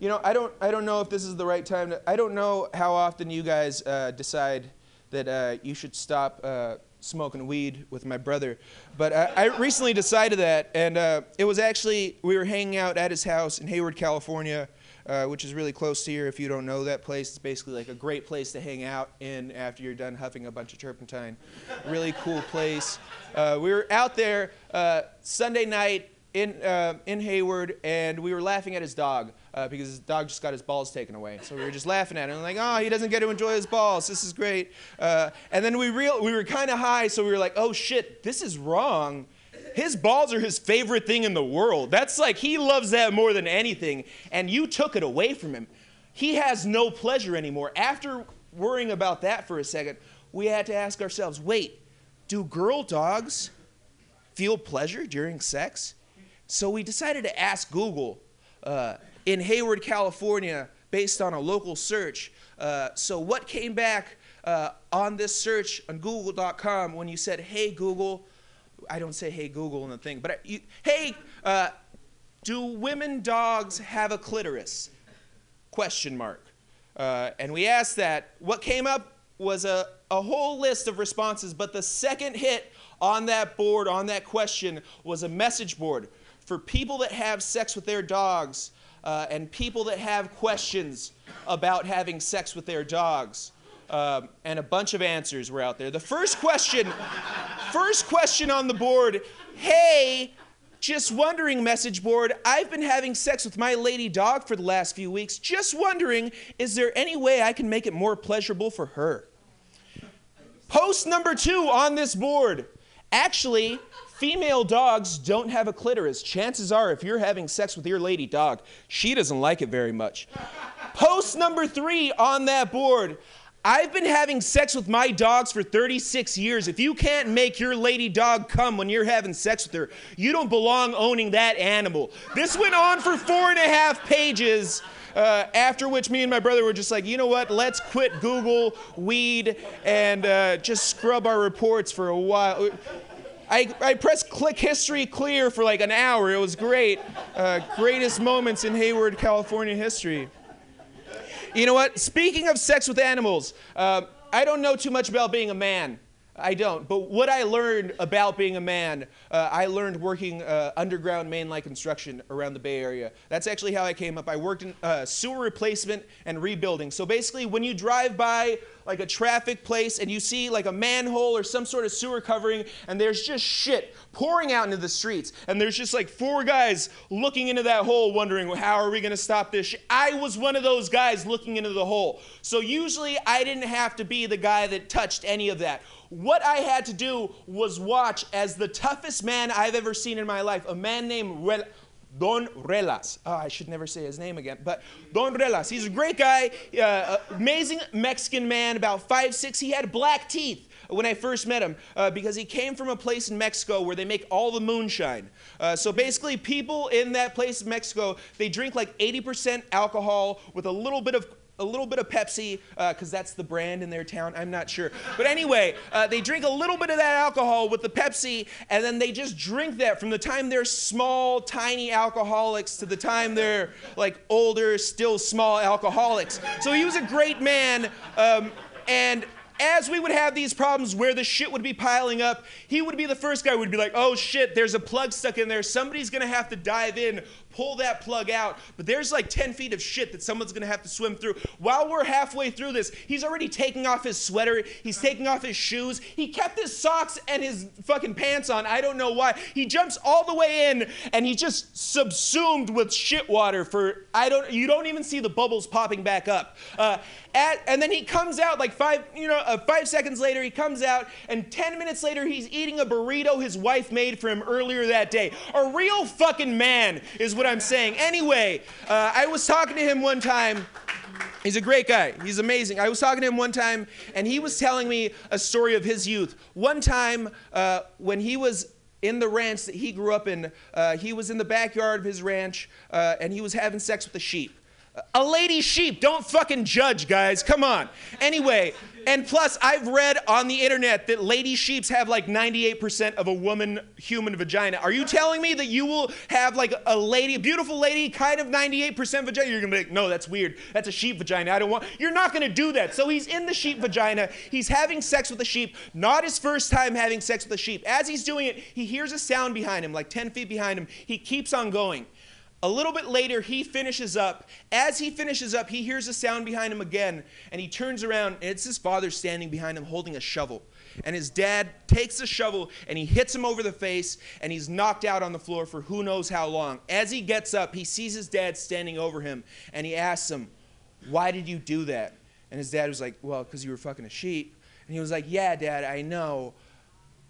you know, I don't, I don't know if this is the right time to. I don't know how often you guys uh, decide that uh, you should stop uh, smoking weed with my brother, but uh, I recently decided that, and uh, it was actually we were hanging out at his house in Hayward, California. Uh, which is really close to here. If you don't know that place, it's basically like a great place to hang out in after you're done huffing a bunch of turpentine. Really cool place. Uh, we were out there uh, Sunday night in uh, in Hayward, and we were laughing at his dog uh, because his dog just got his balls taken away. So we were just laughing at him, like, oh, he doesn't get to enjoy his balls. This is great. Uh, and then we real we were kind of high, so we were like, oh shit, this is wrong. His balls are his favorite thing in the world. That's like he loves that more than anything, and you took it away from him. He has no pleasure anymore. After worrying about that for a second, we had to ask ourselves, wait, do girl dogs feel pleasure during sex? So we decided to ask Google uh, in Hayward, California, based on a local search. Uh, so, what came back uh, on this search on Google.com when you said, "Hey Google," I don't say "Hey Google" in the thing, but I, you, "Hey, uh, do women dogs have a clitoris?" Question mark. Uh, and we asked that. What came up was a, a whole list of responses, but the second hit on that board, on that question, was a message board for people that have sex with their dogs uh, and people that have questions about having sex with their dogs. Um, and a bunch of answers were out there. The first question, first question on the board, hey, just wondering, message board, I've been having sex with my lady dog for the last few weeks. Just wondering, is there any way I can make it more pleasurable for her? Post number two on this board. Actually, female dogs don't have a clitoris. Chances are, if you're having sex with your lady dog, she doesn't like it very much. Post number three on that board. I've been having sex with my dogs for 36 years. If you can't make your lady dog come when you're having sex with her, you don't belong owning that animal. This went on for four and a half pages. Uh, after which, me and my brother were just like, you know what? Let's quit Google, weed, and uh, just scrub our reports for a while. I, I pressed click history clear for like an hour. It was great. Uh, greatest moments in Hayward, California history. You know what? Speaking of sex with animals, uh, I don't know too much about being a man. I don't. But what I learned about being a man, uh, I learned working uh, underground main line construction around the Bay Area. That's actually how I came up. I worked in uh, sewer replacement and rebuilding. So basically, when you drive by like a traffic place and you see like a manhole or some sort of sewer covering and there's just shit pouring out into the streets and there's just like four guys looking into that hole wondering how are we going to stop this shit? I was one of those guys looking into the hole. So usually I didn't have to be the guy that touched any of that. What I had to do was watch as the toughest man I've ever seen in my life, a man named Rel- Don Relas. Oh, I should never say his name again, but Don Relas. He's a great guy, uh, amazing Mexican man, about five six. He had black teeth when I first met him uh, because he came from a place in Mexico where they make all the moonshine. Uh, so basically, people in that place in Mexico they drink like 80% alcohol with a little bit of a little bit of Pepsi, because that's the brand in their town. I'm not sure. But anyway, uh, they drink a little bit of that alcohol with the Pepsi, and then they just drink that from the time they're small, tiny alcoholics to the time they're like older, still small alcoholics. So he was a great man. Um, and as we would have these problems where the shit would be piling up, he would be the first guy who would be like, oh shit, there's a plug stuck in there. Somebody's gonna have to dive in, pull that plug out. But there's like 10 feet of shit that someone's gonna have to swim through. While we're halfway through this, he's already taking off his sweater, he's taking off his shoes, he kept his socks and his fucking pants on. I don't know why. He jumps all the way in and he's just subsumed with shit water for, I don't, you don't even see the bubbles popping back up. Uh, at, and then he comes out like five, you know, uh, five seconds later, he comes out, and 10 minutes later, he's eating a burrito his wife made for him earlier that day. A real fucking man is what I'm saying. Anyway, uh, I was talking to him one time. He's a great guy. He's amazing. I was talking to him one time, and he was telling me a story of his youth. One time, uh, when he was in the ranch that he grew up in, uh, he was in the backyard of his ranch, uh, and he was having sex with a sheep. A lady sheep. Don't fucking judge, guys. Come on. Anyway, and plus, I've read on the internet that lady sheeps have like 98% of a woman human vagina. Are you telling me that you will have like a lady, a beautiful lady, kind of 98% vagina? You're gonna be like, no, that's weird. That's a sheep vagina. I don't want. You're not gonna do that. So he's in the sheep vagina. He's having sex with a sheep. Not his first time having sex with a sheep. As he's doing it, he hears a sound behind him, like 10 feet behind him. He keeps on going. A little bit later, he finishes up. As he finishes up, he hears a sound behind him again, and he turns around, and it's his father standing behind him holding a shovel. And his dad takes the shovel and he hits him over the face, and he's knocked out on the floor for who knows how long. As he gets up, he sees his dad standing over him, and he asks him, Why did you do that? And his dad was like, Well, because you were fucking a sheep. And he was like, Yeah, dad, I know,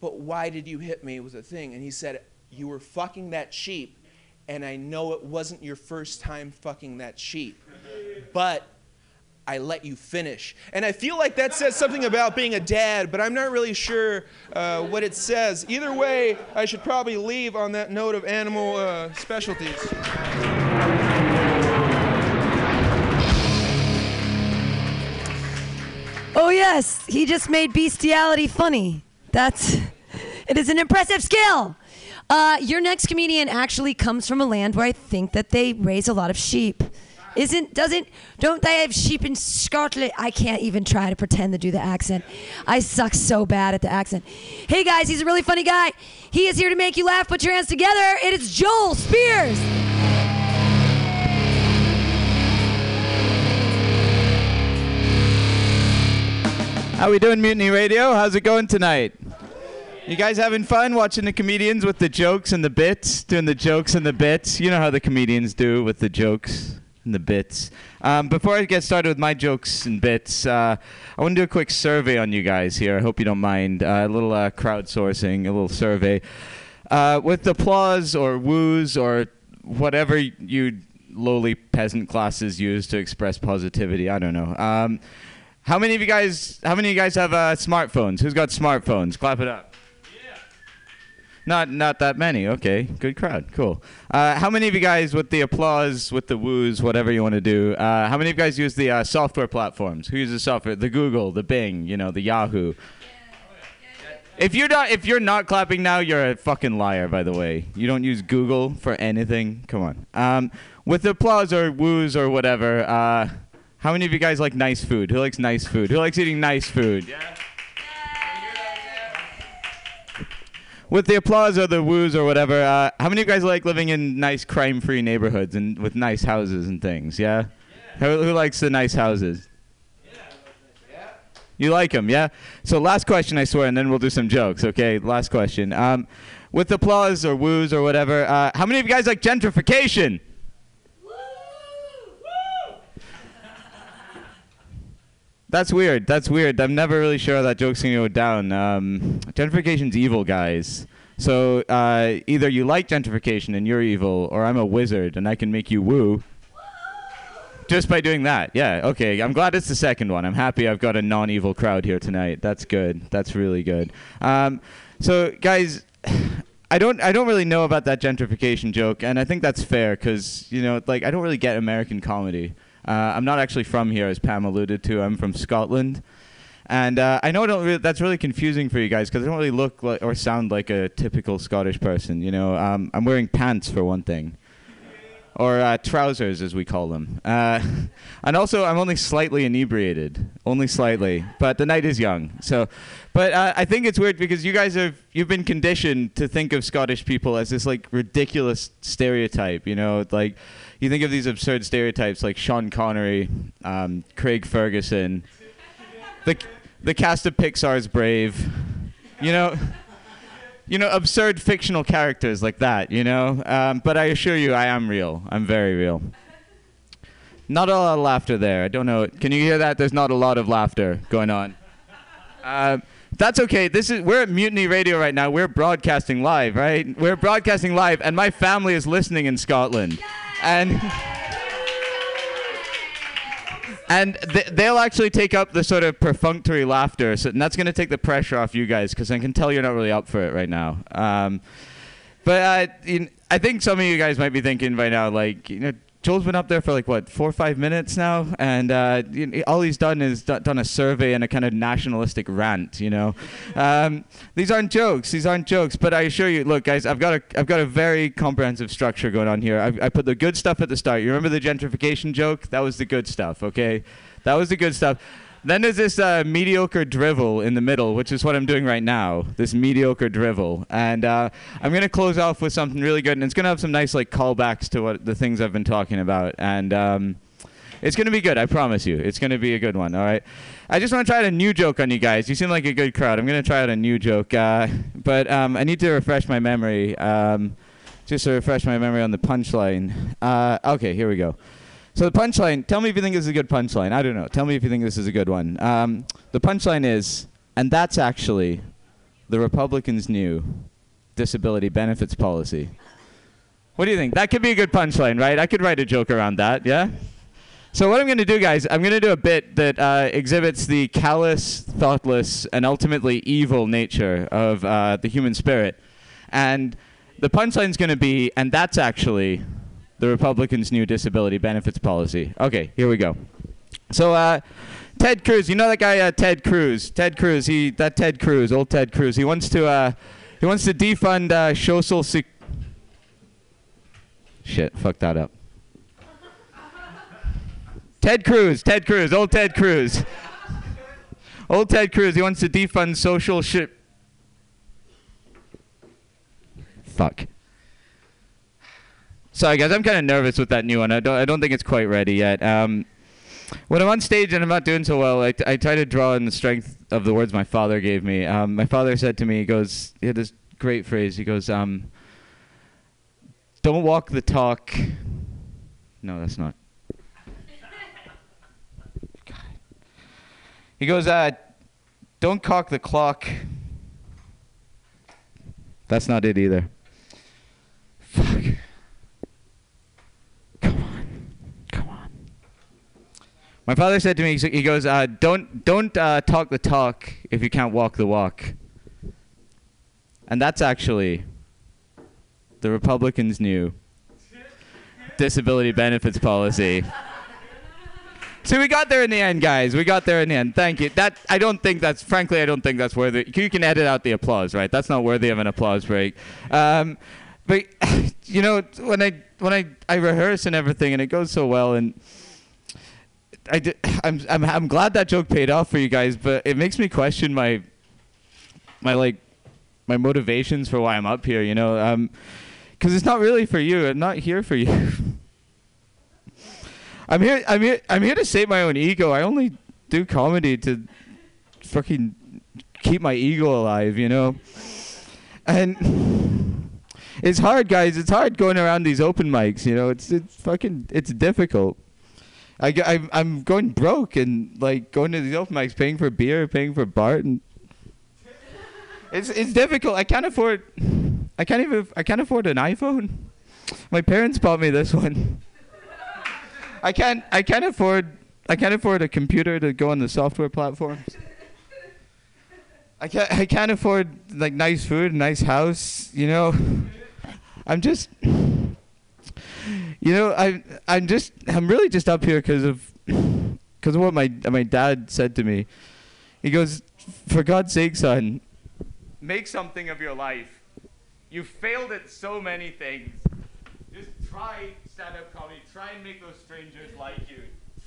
but why did you hit me with a thing? And he said, You were fucking that sheep and I know it wasn't your first time fucking that sheep, but I let you finish. And I feel like that says something about being a dad, but I'm not really sure uh, what it says. Either way, I should probably leave on that note of animal uh, specialties.
Oh yes, he just made bestiality funny. That's it is an impressive skill. Uh, your next comedian actually comes from a land where I think that they raise a lot of sheep. Isn't doesn't don't they have sheep in Scotland? I can't even try to pretend to do the accent. I suck so bad at the accent. Hey guys, he's a really funny guy. He is here to make you laugh. Put your hands together. It is Joel Spears.
How are we doing, Mutiny Radio? How's it going tonight? You guys having fun watching the comedians with the jokes and the bits, doing the jokes and the bits? You know how the comedians do with the jokes and the bits. Um, before I get started with my jokes and bits, uh, I want to do a quick survey on you guys here. I hope you don't mind. Uh, a little uh, crowdsourcing, a little survey. Uh, with applause or woos or whatever you lowly peasant classes use to express positivity, I don't know. Um, how many of you guys? How many of you guys have uh, smartphones? Who's got smartphones? Clap it up. Not not that many. Okay, good crowd. Cool. Uh, how many of you guys, with the applause, with the woos, whatever you want to do, uh, how many of you guys use the uh, software platforms? Who uses software? The Google, the Bing, you know, the Yahoo. If you're not if you're not clapping now, you're a fucking liar. By the way, you don't use Google for anything. Come on. Um, with applause or woos or whatever. Uh, how many of you guys like nice food? Who likes nice food? Who likes eating nice food? Yeah. With the applause or the woos or whatever, uh, how many of you guys like living in nice crime-free neighborhoods and with nice houses and things? Yeah. Who, who likes the nice houses? Yeah. You like them, yeah? So last question, I swear, and then we'll do some jokes. Okay, last question. Um, with applause or woos or whatever, uh, how many of you guys like gentrification? That's weird. That's weird. I'm never really sure how that joke's gonna go down. Um, gentrification's evil, guys. So uh, either you like gentrification and you're evil, or I'm a wizard and I can make you woo. Just by doing that, yeah. Okay, I'm glad it's the second one. I'm happy I've got a non-evil crowd here tonight. That's good. That's really good. Um, so, guys, I don't I don't really know about that gentrification joke, and I think that's fair because you know, like I don't really get American comedy. Uh, I'm not actually from here, as Pam alluded to. I'm from Scotland. And uh, I know don't re- that's really confusing for you guys because I don't really look or sound like a typical Scottish person. You know, um, I'm wearing pants for one thing, or uh, trousers as we call them. Uh, and also, I'm only slightly inebriated, only slightly. But the night is young, so. But uh, I think it's weird because you guys have you've been conditioned to think of Scottish people as this like ridiculous stereotype. You know, like you think of these absurd stereotypes like Sean Connery, um, Craig Ferguson, the the cast of Pixar's Brave, you know, you know, absurd fictional characters like that, you know. Um, but I assure you, I am real. I'm very real. Not a lot of laughter there. I don't know. Can you hear that? There's not a lot of laughter going on. Uh, that's okay. This is we're at Mutiny Radio right now. We're broadcasting live, right? We're broadcasting live, and my family is listening in Scotland, and and th- they'll actually take up the sort of perfunctory laughter, so, and that's going to take the pressure off you guys because I can tell you're not really up for it right now. Um, but uh, I think some of you guys might be thinking by now, like, you know, Joel's been up there for like what four or five minutes now, and uh, all he's done is d- done a survey and a kind of nationalistic rant. You know, um, these aren't jokes. These aren't jokes. But I assure you, look, guys, I've got a I've got a very comprehensive structure going on here. I, I put the good stuff at the start. You remember the gentrification joke? That was the good stuff. Okay, that was the good stuff. Then there's this uh, mediocre drivel in the middle, which is what I'm doing right now. This mediocre drivel, and uh, I'm gonna close off with something really good, and it's gonna have some nice like callbacks to what the things I've been talking about, and um, it's gonna be good. I promise you, it's gonna be a good one. All right. I just want to try out a new joke on you guys. You seem like a good crowd. I'm gonna try out a new joke, uh, but um, I need to refresh my memory. Um, just to refresh my memory on the punchline. Uh, okay, here we go. So the punchline. Tell me if you think this is a good punchline. I don't know. Tell me if you think this is a good one. Um, the punchline is, and that's actually the Republicans' new disability benefits policy. What do you think? That could be a good punchline, right? I could write a joke around that. Yeah. So what I'm going to do, guys, I'm going to do a bit that uh, exhibits the callous, thoughtless, and ultimately evil nature of uh, the human spirit, and the punchline's going to be, and that's actually the Republicans' new disability benefits policy. Okay, here we go. So, uh, Ted Cruz, you know that guy, uh, Ted Cruz. Ted Cruz, he that Ted Cruz, old Ted Cruz. He wants to, uh, he wants to defund uh, social sec- Shit, fuck that up. Ted Cruz, Ted Cruz, old Ted Cruz. Old Ted Cruz, he wants to defund social shit. Fuck. Sorry, guys, I'm kind of nervous with that new one. I don't, I don't think it's quite ready yet. Um, when I'm on stage and I'm not doing so well, I, t- I try to draw on the strength of the words my father gave me. Um, my father said to me, he goes, he had this great phrase. He goes, um, "Don't walk the talk." No, that's not. God. He goes, uh, "Don't cock the clock." That's not it either. Fuck. My father said to me, he goes, uh, "Don't don't uh, talk the talk if you can't walk the walk." And that's actually the Republicans' new disability benefits policy. So we got there in the end, guys. We got there in the end. Thank you. That I don't think that's frankly I don't think that's worthy. You can edit out the applause, right? That's not worthy of an applause break. Um, but you know when I when I I rehearse and everything and it goes so well and. I did, I'm, I'm I'm glad that joke paid off for you guys, but it makes me question my my like my motivations for why I'm up here. You know, um, because it's not really for you. I'm not here for you. I'm here. I'm here. I'm here to save my own ego. I only do comedy to fucking keep my ego alive. You know, and it's hard, guys. It's hard going around these open mics. You know, it's it's fucking it's difficult. I, I'm, I'm going broke and like going to these open mics, paying for beer, paying for BART, and it's it's difficult. I can't afford. I can't even. I can't afford an iPhone. My parents bought me this one. I can't. I can't afford. I can't afford a computer to go on the software platforms. I can't. I can't afford like nice food, nice house. You know. I'm just. You know, I I'm just I'm really just up here because of because of what my my dad said to me. He goes, "For God's sake, son, make something of your life. You failed at so many things. Just try stand-up comedy. Try and make those strangers like you.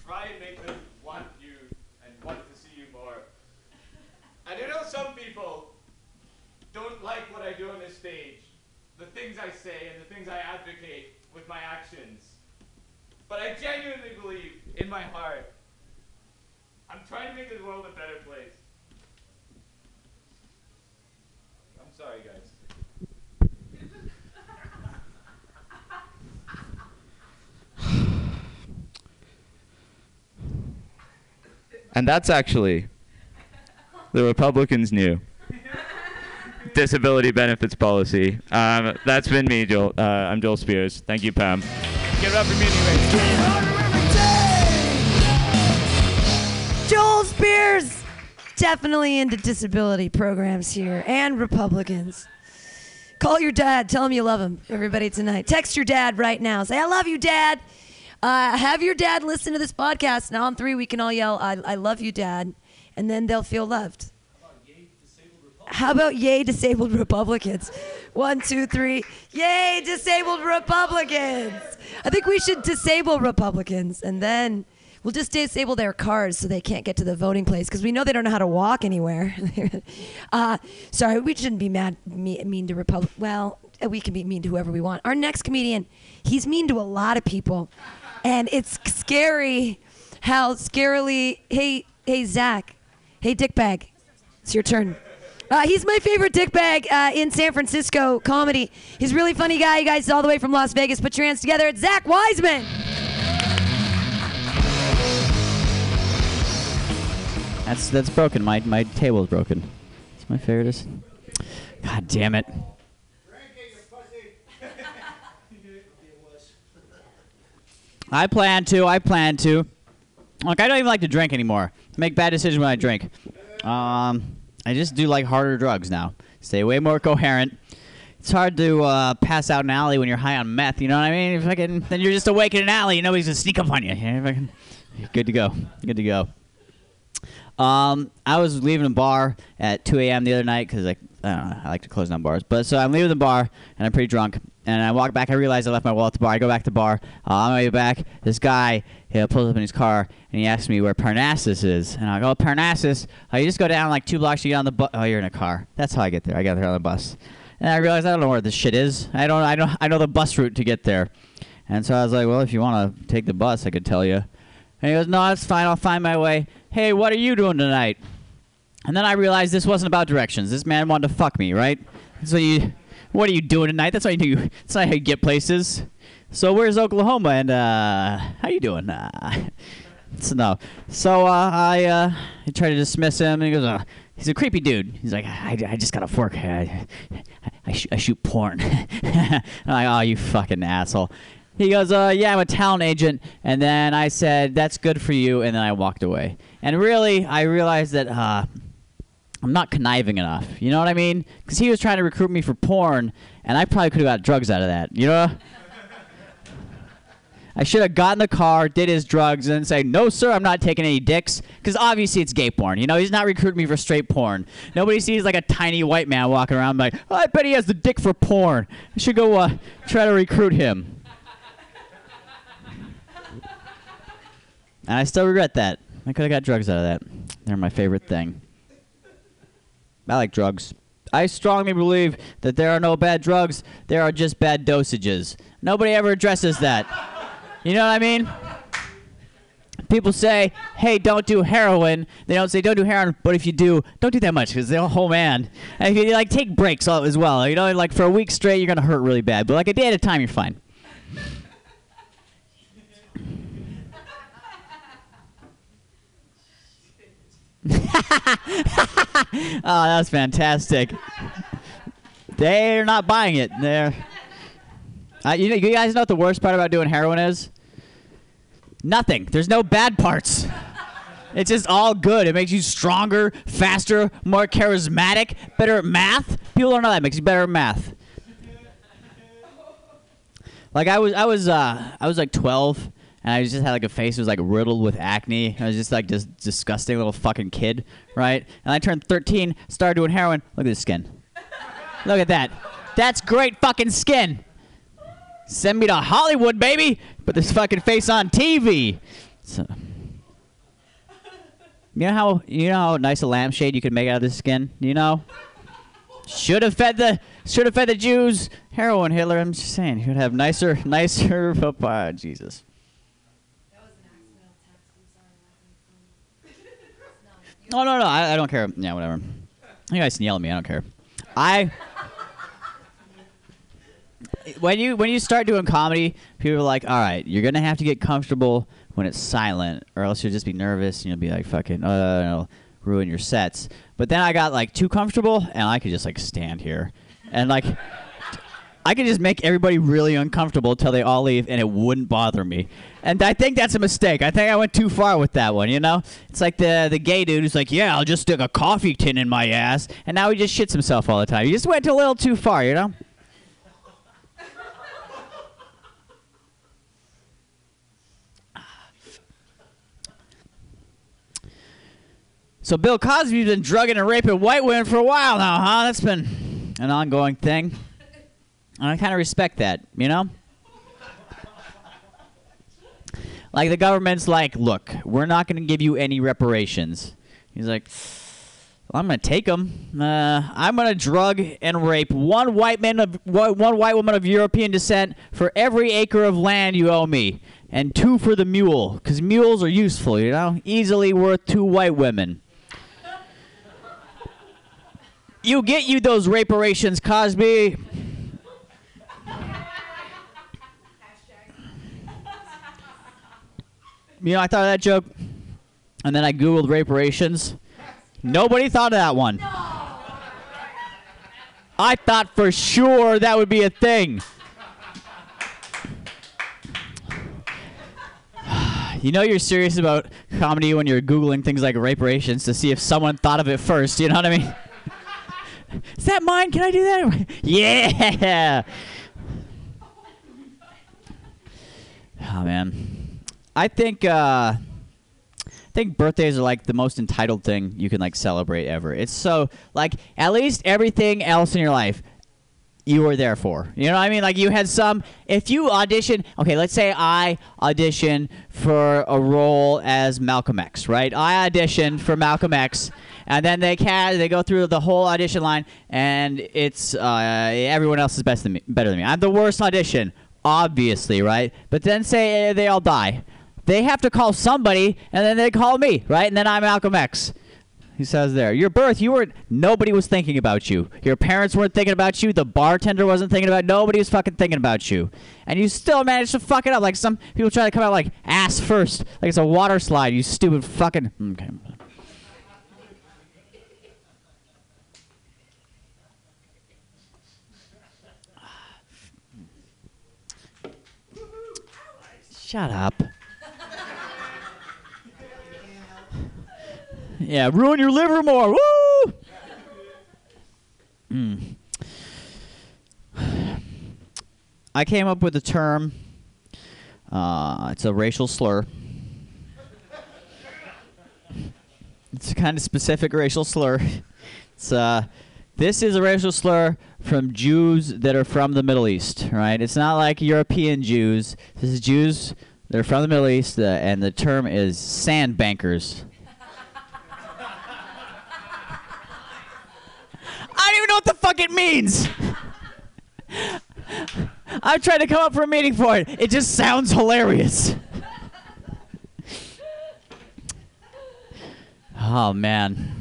Try and make them want you and want to see you more. And you know, some people don't like what I do on the stage, the things I say and the things I advocate with my actions. But I genuinely believe in my heart, I'm trying to make this world a better place. I'm sorry, guys. And that's actually the Republicans' new disability benefits policy. Um, that's been me, Joel. Uh, I'm Joel Spears. Thank you, Pam. Give it up for Mutiny Radio.
Joel Spears, definitely into disability programs here and Republicans. Call your dad. Tell him you love him, everybody, tonight. Text your dad right now. Say, I love you, dad. Uh, have your dad listen to this podcast, Now on three we can all yell, "I, I love you, Dad," and then they'll feel loved. How about yay disabled Republicans? One, two, three. Yay disabled Republicans! I think we should disable Republicans, and then we'll just disable their cars so they can't get to the voting place because we know they don't know how to walk anywhere. uh, sorry, we shouldn't be mad, mean to Republic. Well, we can be mean to whoever we want. Our next comedian, he's mean to a lot of people, and it's scary how scarily. Hey, hey, Zach. Hey, dickbag. It's your turn. Uh, he's my favorite dickbag uh, in San Francisco comedy. He's a really funny guy. You guys, all the way from Las Vegas. Put your hands together. It's Zach Wiseman.
That's that's broken. My my table's broken. It's my favorite. is- God damn it. I plan to. I plan to. Like I don't even like to drink anymore. I make bad decisions when I drink. Um, I just do like harder drugs now. Stay way more coherent. It's hard to uh, pass out an alley when you're high on meth. You know what I mean? If I can, then you're just awake in an alley. Nobody's gonna sneak up on you. I can- Good to go. Good to go. Um, I was leaving a bar at 2 a.m. the other night because like I don't know, I like to close down bars. But so I'm leaving the bar and I'm pretty drunk. And I walk back. I realize I left my wallet at the bar. I go back to the bar. Uh, on my way back, this guy he pulls up in his car and he asks me where Parnassus is. And I go, Parnassus. Uh, you just go down like two blocks. You get on the bus. Oh, you're in a car. That's how I get there. I got there on the bus. And I realized I don't know where this shit is. I don't. I don't. I know the bus route to get there. And so I was like, well, if you want to take the bus, I could tell you. And he goes, no, it's fine. I'll find my way. Hey, what are you doing tonight? And then I realized this wasn't about directions. This man wanted to fuck me, right? So you, what are you doing tonight? That's how you do. That's not how you get places. So where's Oklahoma? And uh, how you doing? Uh, so uh, I uh, I try to dismiss him, and he goes, uh, he's a creepy dude. He's like, I, I just got off work. I, I, I, sh- I shoot porn. I'm like, oh, you fucking asshole. He goes, uh, yeah, I'm a talent agent. And then I said, that's good for you. And then I walked away. And really, I realized that uh, I'm not conniving enough. You know what I mean? Because he was trying to recruit me for porn, and I probably could have got drugs out of that. You know? I should have got in the car, did his drugs, and then say, "No, sir, I'm not taking any dicks," because obviously it's gay porn. You know, he's not recruiting me for straight porn. Nobody sees like a tiny white man walking around like, oh, "I bet he has the dick for porn." I should go uh, try to recruit him. And I still regret that. I could have got drugs out of that. They're my favorite thing. I like drugs. I strongly believe that there are no bad drugs, there are just bad dosages. Nobody ever addresses that. You know what I mean? People say, hey, don't do heroin. They don't say, don't do heroin, but if you do, don't do that much because they're, oh man. And if you like take breaks as well. You know, like for a week straight, you're going to hurt really bad. But like a day at a time, you're fine. oh, that was fantastic. They're not buying it. They're. Uh, you know, you guys know what the worst part about doing heroin is? Nothing. There's no bad parts. It's just all good. It makes you stronger, faster, more charismatic, better at math. People don't know that. It makes you better at math. Like I was, I was, uh, I was like 12, and I just had like a face that was like riddled with acne. I was just like this disgusting little fucking kid, right? And I turned 13, started doing heroin. Look at this skin. Look at that. That's great fucking skin. Send me to Hollywood, baby. Put this fucking face on TV. So, you know how you know how nice a lampshade you could make out of this skin. You know. Should have fed the should have fed the Jews heroin, Hitler. I'm just saying, would have nicer, nicer. Uh, Jesus. No, no, no. I, I don't care. Yeah, whatever. You guys can yell at me. I don't care. I when you when you start doing comedy, people are like, "All right, you're gonna have to get comfortable when it's silent, or else you'll just be nervous and you'll be like, fucking, uh, it'll ruin your sets." But then I got like too comfortable, and I could just like stand here, and like. I could just make everybody really uncomfortable until they all leave, and it wouldn't bother me and I think that's a mistake. I think I went too far with that one. You know, it's like the the gay dude who's like, "Yeah, I'll just stick a coffee tin in my ass," and now he just shits himself all the time. He just went a little too far, you know. So Bill Cosby's been drugging and raping white women for a while now, huh? That's been an ongoing thing. And I kind of respect that, you know? Like the government's like, look, we're not going to give you any reparations. He's like, well, I'm going to take them. Uh, I'm going to drug and rape one white man of one white woman of European descent for every acre of land you owe me, and two for the mule, because mules are useful, you know, easily worth two white women. You get you those reparations, Cosby. You know, I thought of that joke, and then I googled reparations. Nobody thought of that one. I thought for sure that would be a thing. You know you're serious about comedy when you're googling things like reparations to see if someone thought of it first. You know what I mean? Is that mine? Can I do that? yeah. Oh man, I think uh, I think birthdays are like the most entitled thing you can like celebrate ever. It's so like at least everything else in your life you were there for. You know what I mean? Like you had some. If you audition, okay, let's say I audition for a role as Malcolm X, right? I auditioned for Malcolm X, and then they can they go through the whole audition line, and it's uh, everyone else is best than me, better than me. I'm the worst audition, obviously, right? But then say they all die, they have to call somebody, and then they call me, right? And then I'm Malcolm X. He says there, your birth, you weren't, nobody was thinking about you. Your parents weren't thinking about you. The bartender wasn't thinking about. Nobody was fucking thinking about you, and you still managed to fuck it up. Like some people try to come out like ass first, like it's a water slide. You stupid fucking. Okay. Shut up. Yeah, ruin your liver more. Woo! Mm. I came up with a term. Uh, it's a racial slur. It's a kind of specific racial slur. It's uh, this is a racial slur from Jews that are from the Middle East, right? It's not like European Jews. This is Jews that are from the Middle East, uh, and the term is sandbankers. I don't even know what the fuck it means. I'm trying to come up for a meeting for it. It just sounds hilarious. oh man.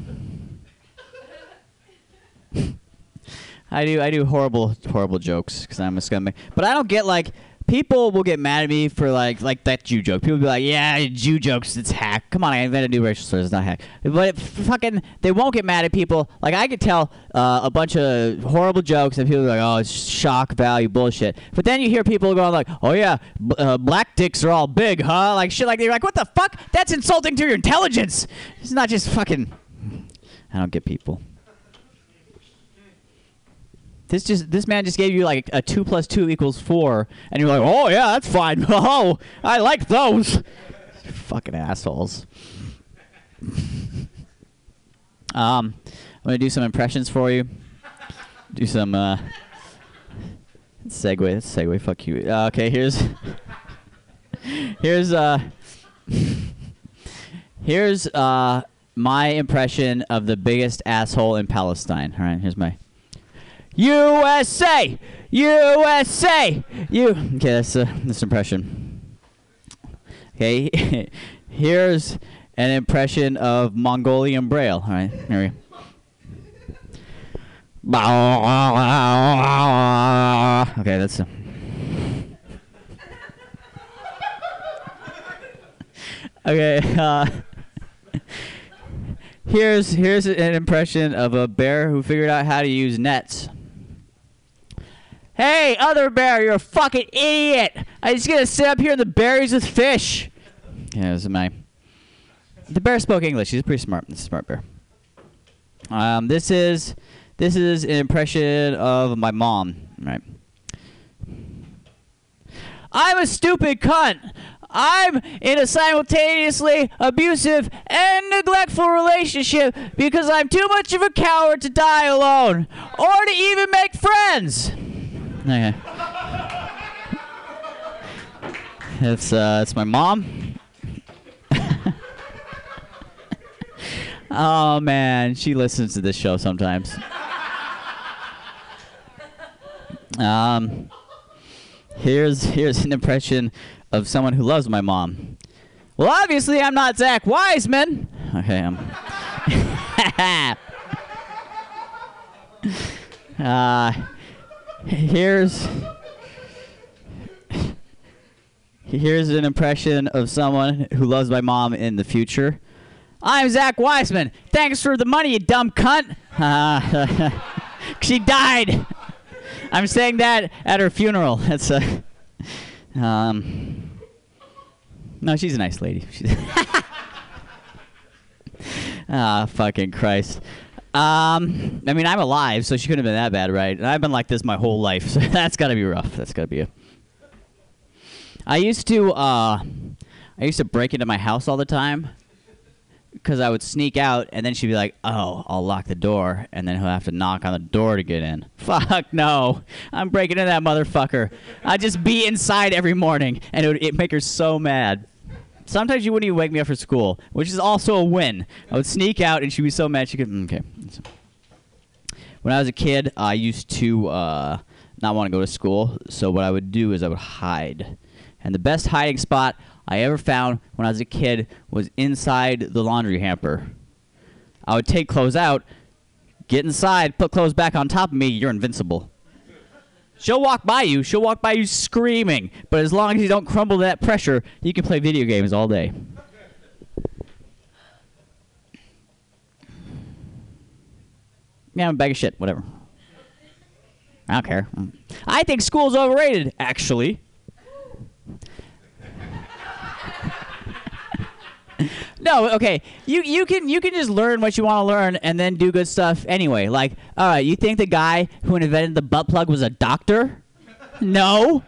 I do I do horrible horrible jokes because I'm a scumbag. But I don't get like people will get mad at me for like like that Jew joke. People will be like, yeah, Jew jokes, it's hack. Come on, I invented new racial slurs, it's not hack. But fucking, they won't get mad at people. Like I could tell uh, a bunch of horrible jokes and people are like, oh, it's shock value bullshit. But then you hear people going like, oh yeah, b- uh, black dicks are all big, huh? Like shit like that. You're like, what the fuck? That's insulting to your intelligence. It's not just fucking. I don't get people. This just this man just gave you like a two plus two equals four, and you're like, oh yeah, that's fine. Oh, I like those. Fucking assholes. um, I'm gonna do some impressions for you. Do some uh, segue. Segue. Fuck you. Uh, okay, here's here's uh here's uh my impression of the biggest asshole in Palestine. All right, here's my. USA, USA, you. Okay, that's uh, this impression. Okay, here's an impression of Mongolian Braille. All right, here we. go. Okay, that's. Uh, okay. Uh, here's here's an impression of a bear who figured out how to use nets. Hey, other bear, you're a fucking idiot. I'm just gonna sit up here in the berries with fish. Yeah, this is my. The bear spoke English. He's a pretty smart. Is a smart bear. Um, this is this is an impression of my mom. Right. I'm a stupid cunt. I'm in a simultaneously abusive and neglectful relationship because I'm too much of a coward to die alone or to even make friends. Okay. It's uh, it's my mom. oh man, she listens to this show sometimes. Um, here's here's an impression of someone who loves my mom. Well, obviously, I'm not Zach Wiseman. Okay, I'm. uh, here's here's an impression of someone who loves my mom in the future. I'm Zach Wiseman. Thanks for the money, you dumb cunt. Uh, she died. I'm saying that at her funeral. That's a. Um. No, she's a nice lady. Ah, fucking Christ. Um, I mean, I'm alive, so she couldn't have been that bad, right? And I've been like this my whole life, so that's got to be rough. That's got to be. I used to, uh, I used to break into my house all the time because I would sneak out, and then she'd be like, "Oh, I'll lock the door," and then he'll have to knock on the door to get in. Fuck no, I'm breaking into that motherfucker. I'd just be inside every morning, and it would it'd make her so mad. Sometimes you wouldn't even wake me up for school, which is also a win. I would sneak out, and she'd be so mad she could. Okay. When I was a kid, I used to uh, not want to go to school, so what I would do is I would hide. And the best hiding spot I ever found when I was a kid was inside the laundry hamper. I would take clothes out, get inside, put clothes back on top of me, you're invincible. She'll walk by you, she'll walk by you screaming, but as long as you don't crumble to that pressure, you can play video games all day. Yeah, I'm a bag of shit, whatever. I don't care. I think school's overrated, actually. No, okay. You you can you can just learn what you want to learn and then do good stuff anyway. Like, all right, you think the guy who invented the butt plug was a doctor? No.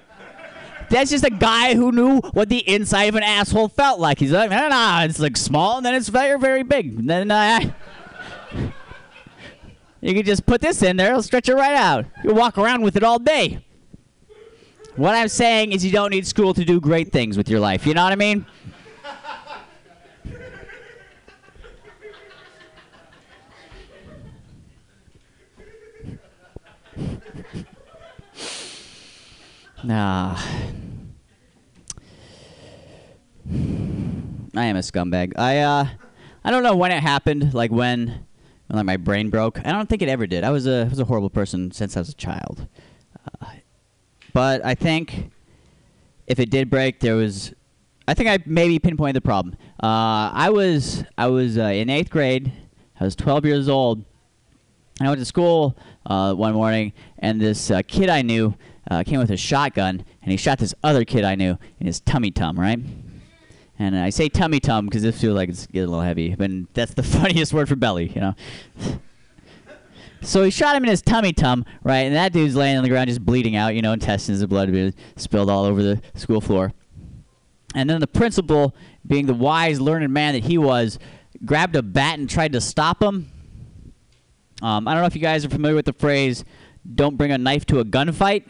That's just a guy who knew what the inside of an asshole felt like. He's like, no, no, it's like small, and then it's very, very big. And then uh, you can just put this in there; it'll stretch it right out. You walk around with it all day. What I'm saying is, you don't need school to do great things with your life. You know what I mean? Nah. I am a scumbag. I uh I don't know when it happened, like when when like my brain broke. I don't think it ever did. I was a I was a horrible person since I was a child. Uh, but I think if it did break, there was I think I maybe pinpointed the problem. Uh, I was I was uh, in eighth grade. I was 12 years old. I went to school uh, one morning, and this uh, kid I knew uh, came with a shotgun, and he shot this other kid I knew in his tummy tum, right? And I say tummy tum because this feels like it's getting a little heavy, but that's the funniest word for belly, you know. so he shot him in his tummy tum, right? And that dude's laying on the ground just bleeding out, you know, intestines and blood spilled all over the school floor. And then the principal, being the wise, learned man that he was, grabbed a bat and tried to stop him. Um, I don't know if you guys are familiar with the phrase, don't bring a knife to a gunfight.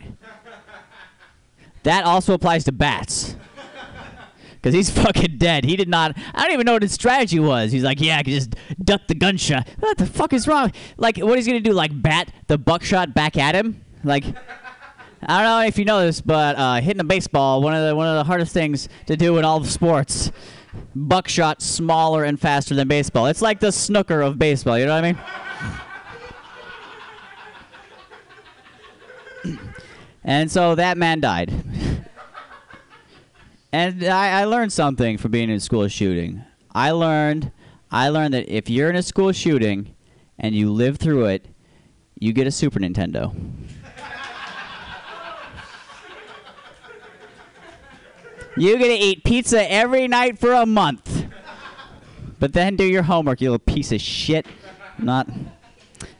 That also applies to bats. Because he's fucking dead. He did not. I don't even know what his strategy was. He's like, yeah, I can just duck the gunshot. What the fuck is wrong? Like, what he's going to do? Like, bat the buckshot back at him? Like. I don't know if you know this, but uh, hitting a baseball one of the one of the hardest things to do in all of sports. Buckshot smaller and faster than baseball. It's like the snooker of baseball. You know what I mean? And so that man died. and I, I learned something from being in a school shooting. I learned I learned that if you're in a school shooting and you live through it, you get a Super Nintendo. You get to eat pizza every night for a month. But then do your homework, you little piece of shit. Not.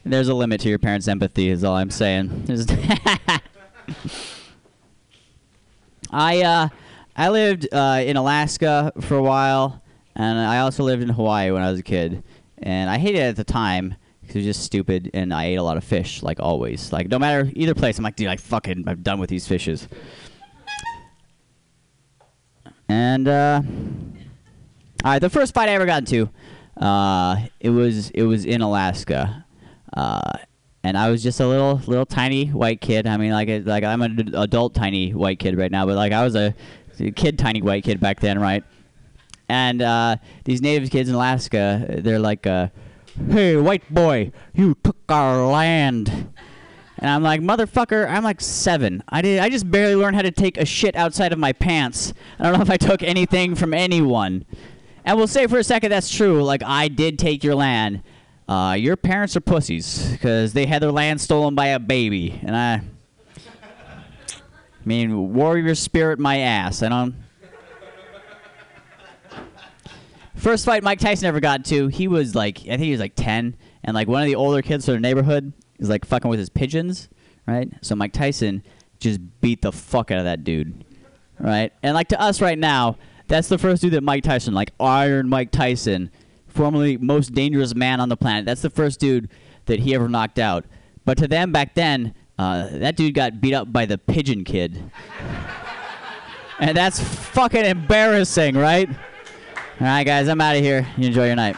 There's a limit to your parents' empathy, is all I'm saying. I uh, I lived uh, in Alaska for a while, and I also lived in Hawaii when I was a kid. And I hated it at the time because it was just stupid, and I ate a lot of fish, like always. Like no matter either place, I'm like, dude, I fucking, I'm done with these fishes. And uh, all right, the first fight I ever got into, uh, it was it was in Alaska, uh, and I was just a little little tiny white kid. I mean, like like I'm an adult tiny white kid right now, but like I was a, a kid tiny white kid back then, right? And uh, these native kids in Alaska, they're like, uh, "Hey, white boy, you took our land." And I'm like, motherfucker, I'm like seven. I did. I just barely learned how to take a shit outside of my pants. I don't know if I took anything from anyone. And we'll say for a second that's true. Like I did take your land. Uh, your parents are pussies because they had their land stolen by a baby. And I, I mean, warrior spirit, my ass. I don't. First fight Mike Tyson ever got to, he was like, I think he was like 10, and like one of the older kids from the neighborhood is like fucking with his pigeons, right? So Mike Tyson just beat the fuck out of that dude, right? And like to us right now, that's the first dude that Mike Tyson, like Iron Mike Tyson, formerly most dangerous man on the planet. That's the first dude that he ever knocked out. But to them back then, uh, that dude got beat up by the pigeon kid. and that's fucking embarrassing, right? All right, guys, I'm out of here. You enjoy your night.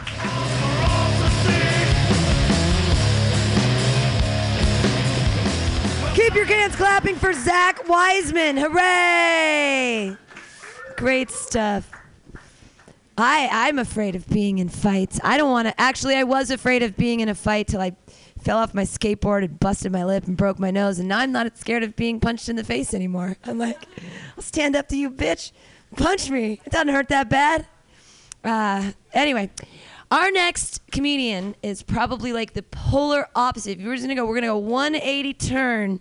Keep your hands clapping for Zach Wiseman. Hooray! Great stuff. I I'm afraid of being in fights. I don't want to. Actually, I was afraid of being in a fight till I fell off my skateboard and busted my lip and broke my nose. And now I'm not scared of being punched in the face anymore. I'm like, I'll stand up to you, bitch. Punch me. It doesn't hurt that bad. Uh, anyway, our next comedian is probably like the polar opposite. If you were just gonna go, we're gonna go 180 turn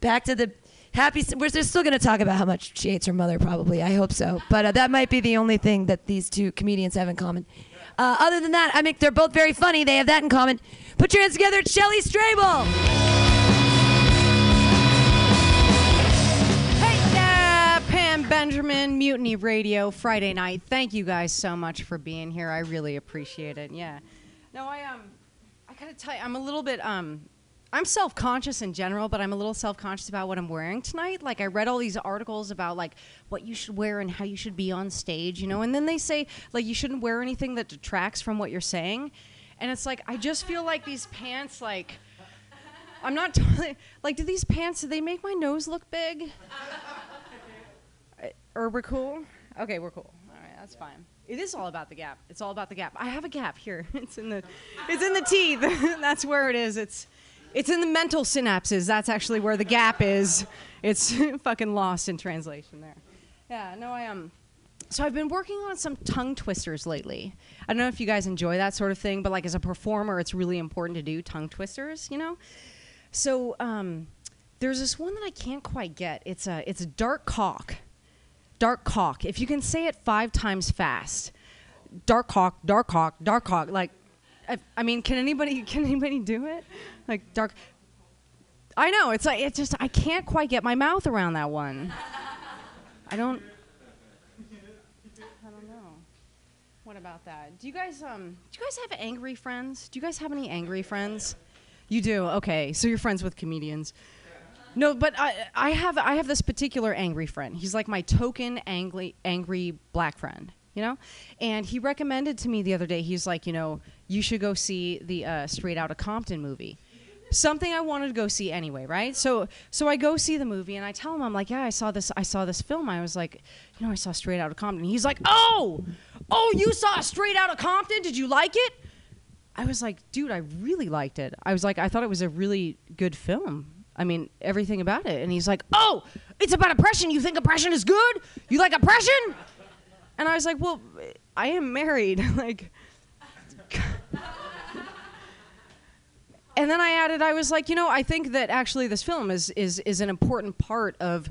back to the happy. We're still gonna talk about how much she hates her mother, probably. I hope so. But uh, that might be the only thing that these two comedians have in common. Uh, other than that, I mean, they're both very funny. They have that in common. Put your hands together. It's Shelley Strable.
Hey Pam Benjamin, Mutiny Radio, Friday night. Thank you guys so much for being here. I really appreciate it. Yeah. No, I um, I gotta tell you, I'm a little bit um, I'm self-conscious in general, but I'm a little self-conscious about what I'm wearing tonight. Like I read all these articles about like what you should wear and how you should be on stage, you know, and then they say like you shouldn't wear anything that detracts from what you're saying, and it's like I just feel like these pants like. I'm not totally, like. Do these pants? Do they make my nose look big? Uh, Or we're cool? Okay, we're cool. All right, that's fine. It is all about the gap. It's all about the gap. I have a gap here. It's in the, it's in the teeth. that's where it is. It's, it's in the mental synapses. That's actually where the gap is. It's fucking lost in translation there. Yeah. No, I um. So I've been working on some tongue twisters lately. I don't know if you guys enjoy that sort of thing, but like as a performer, it's really important to do tongue twisters. You know. So um, there's this one that I can't quite get. It's a it's a dark cock. Dark cock. If you can say it five times fast, dark cock, dark cock, dark cock. Like, I, I mean, can anybody can anybody do it? Like dark. I know it's like it's just I can't quite get my mouth around that one. I don't. I don't know. What about that? Do you guys um do you guys have angry friends? Do you guys have any angry friends? You do. Okay. So you're friends with comedians. No, but I, I have I have this particular angry friend. He's like my token angry angry black friend, you know. And he recommended to me the other day. He's like, you know, you should go see the uh, Straight Outta Compton movie. Something I wanted to go see anyway, right? So so I go see the movie and I tell him I'm like, yeah, I saw this I saw this film. I was like, you know, I saw Straight Outta Compton. He's like, oh, oh, you saw Straight Outta Compton? Did you like it? I was like, dude, I really liked it. I was like, I thought it was a really good film. I mean, everything about it. And he's like, oh, it's about oppression. You think oppression is good? You like oppression? And I was like, well, I am married. like, and then I added, I was like, you know, I think that actually this film is is is an important part of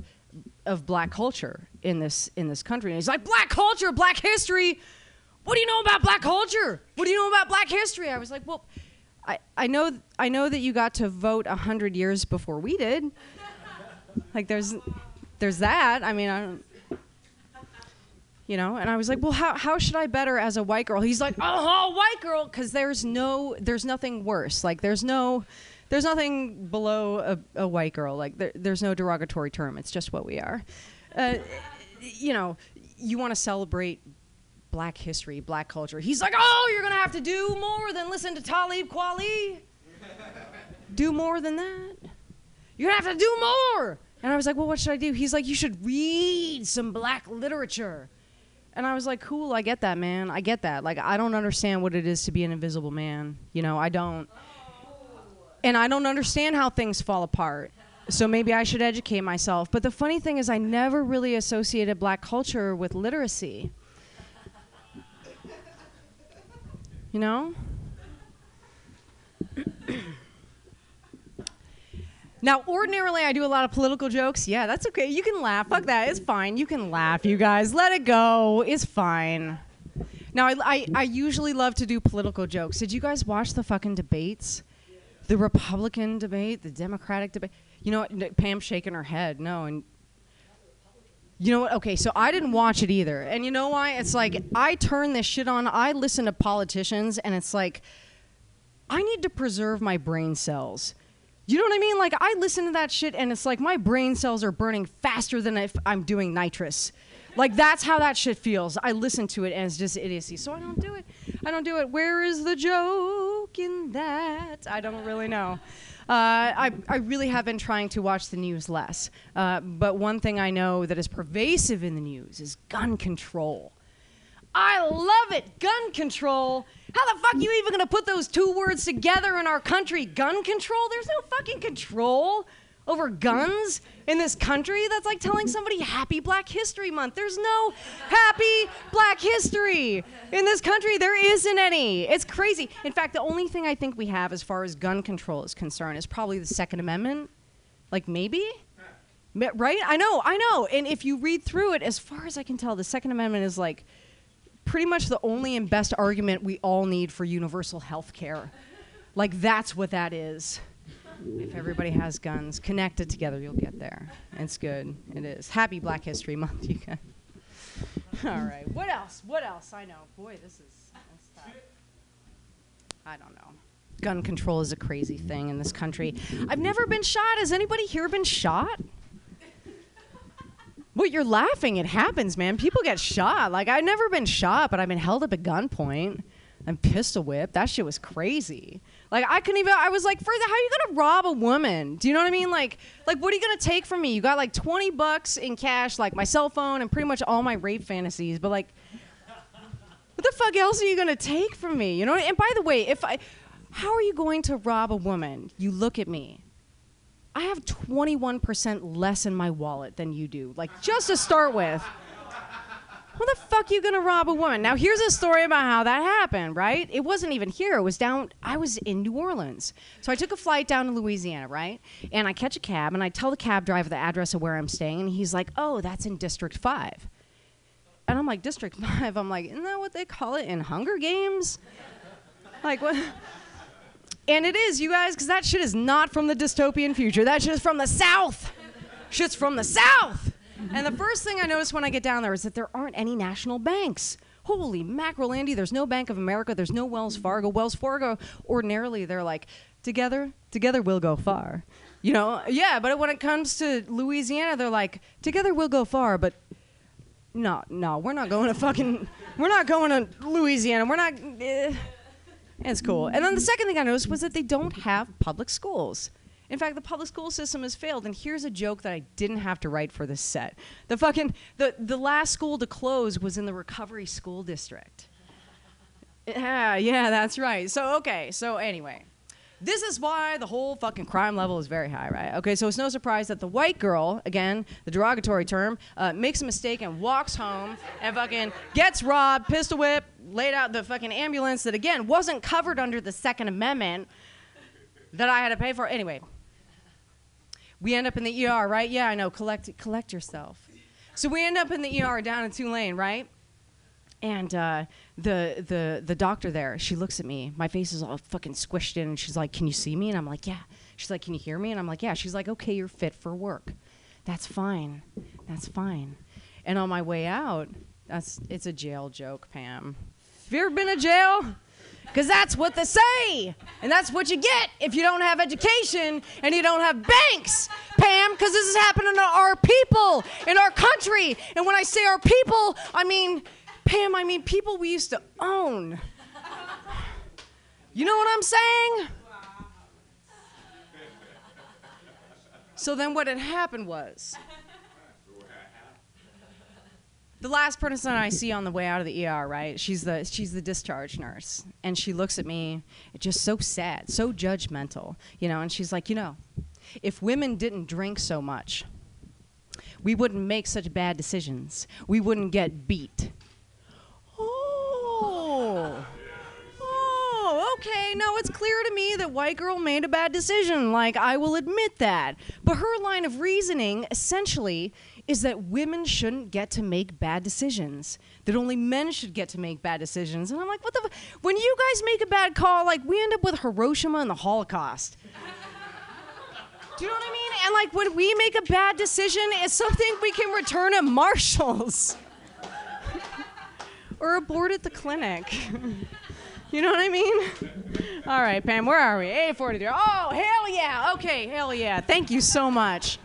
of black culture in this in this country. And he's like, black culture, black history. What do you know about black culture? What do you know about black history? I was like, well, I, I know I know that you got to vote hundred years before we did. Like there's there's that. I mean I don't You know, and I was like, well, how, how should I better as a white girl? He's like, oh, white girl, because there's no, there's nothing worse. Like, there's no, there's nothing below a, a white girl. Like, there, there's no derogatory term. It's just what we are. Uh, you know, you want to celebrate black history, black culture. He's like, oh, you're gonna have to do more than listen to Talib Kweli. do more than that. You're gonna have to do more. And I was like, well, what should I do? He's like, you should read some black literature. And I was like, cool, I get that, man. I get that. Like, I don't understand what it is to be an invisible man. You know, I don't. And I don't understand how things fall apart. So maybe I should educate myself. But the funny thing is, I never really associated black culture with literacy. You know? Now, ordinarily, I do a lot of political jokes. Yeah, that's okay. You can laugh. Fuck that. It's fine. You can laugh, you guys. Let it go. It's fine. Now, I, I, I usually love to do political jokes. Did you guys watch the fucking debates? The Republican debate, the Democratic debate. You know what? Pam's shaking her head. No, and you know what? Okay, so I didn't watch it either. And you know why? It's like I turn this shit on. I listen to politicians, and it's like I need to preserve my brain cells. You know what I mean? Like I listen to that shit, and it's like my brain cells are burning faster than if I'm doing nitrous. Like that's how that shit feels. I listen to it, and it's just idiocy. So I don't do it. I don't do it. Where is the joke in that? I don't really know. Uh, I, I really have been trying to watch the news less. Uh, but one thing I know that is pervasive in the news is gun control. I love it. Gun control. How the fuck are you even gonna put those two words together in our country? Gun control? There's no fucking control over guns in this country. That's like telling somebody Happy Black History Month. There's no Happy Black History in this country. There isn't any. It's crazy. In fact, the only thing I think we have as far as gun control is concerned is probably the Second Amendment. Like maybe. Right? I know, I know. And if you read through it, as far as I can tell, the Second Amendment is like pretty much the only and best argument we all need for universal health care. Like, that's what that is. If everybody has guns, connected together, you'll get there. It's good. It is. Happy Black History Month, you guys. All right. What else? What else? I know. Boy, this is. I don't know. Gun control is a crazy thing in this country. I've never been shot. Has anybody here been shot? What you're laughing? It happens, man. People get shot. Like I've never been shot, but I've been held up at gunpoint and pistol whipped. That shit was crazy. Like I couldn't even. I was like, further, how are you gonna rob a woman? Do you know what I mean? Like, like what are you gonna take from me? You got like 20 bucks in cash, like my cell phone, and pretty much all my rape fantasies. But like, what the fuck else are you gonna take from me? You know? And by the way, if I, how are you going to rob a woman? You look at me. I have 21% less in my wallet than you do. Like, just to start with. How the fuck are you gonna rob a woman? Now, here's a story about how that happened, right? It wasn't even here. It was down, I was in New Orleans. So I took a flight down to Louisiana, right? And I catch a cab and I tell the cab driver the address of where I'm staying. And he's like, oh, that's in District 5. And I'm like, District 5? I'm like, isn't that what they call it in Hunger Games? Like, what? And it is, you guys, because that shit is not from the dystopian future. That shit is from the South. Shit's from the South. And the first thing I notice when I get down there is that there aren't any national banks. Holy mackerel, Andy, there's no Bank of America, there's no Wells Fargo. Wells Fargo, ordinarily, they're like, together, together we'll go far. You know, yeah, but when it comes to Louisiana, they're like, together we'll go far, but no, no, we're not going to fucking, we're not going to Louisiana. We're not. Eh. Eh. It's cool. And then the second thing I noticed was that they don't have public schools. In fact, the public school system has failed. And here's a joke that I didn't have to write for this set. The fucking the, the last school to close was in the recovery school district. Yeah, yeah, that's right. So okay, so anyway. This is why the whole fucking crime level is very high, right? Okay, so it's no surprise that the white girl, again, the derogatory term, uh, makes a mistake and walks home and fucking gets robbed, pistol whipped, laid out the fucking ambulance that, again, wasn't covered under the Second Amendment that I had to pay for. Anyway, we end up in the ER, right? Yeah, I know. Collect, collect yourself. So we end up in the ER down in Tulane, right? And uh, the the the doctor there, she looks at me. My face is all fucking squished in, and she's like, "Can you see me?" And I'm like, "Yeah." She's like, "Can you hear me?" And I'm like, "Yeah." She's like, "Okay, you're fit for work. That's fine. That's fine." And on my way out, That's it's a jail joke, Pam. Have you ever been to jail? Because that's what they say. And that's what you get if you don't have education and you don't have banks, Pam, because this is happening to our people in our country. And when I say our people, I mean, Pam, I mean people we used to own. You know what I'm saying? So then what had happened was the last person I see on the way out of the ER, right? She's the she's the discharge nurse, and she looks at me, just so sad, so judgmental, you know. And she's like, you know, if women didn't drink so much, we wouldn't make such bad decisions. We wouldn't get beat. Oh. Oh, okay. No, it's clear to me that white girl made a bad decision. Like, I will admit that. But her line of reasoning essentially is that women shouldn't get to make bad decisions. That only men should get to make bad decisions. And I'm like, what the? F-? When you guys make a bad call, like we end up with Hiroshima and the Holocaust. Do you know what I mean? And like when we make a bad decision, it's something we can return at Marshalls or abort at the clinic. you know what I mean? All right, Pam, where are we? A43. Oh, hell yeah. Okay, hell yeah. Thank you so much.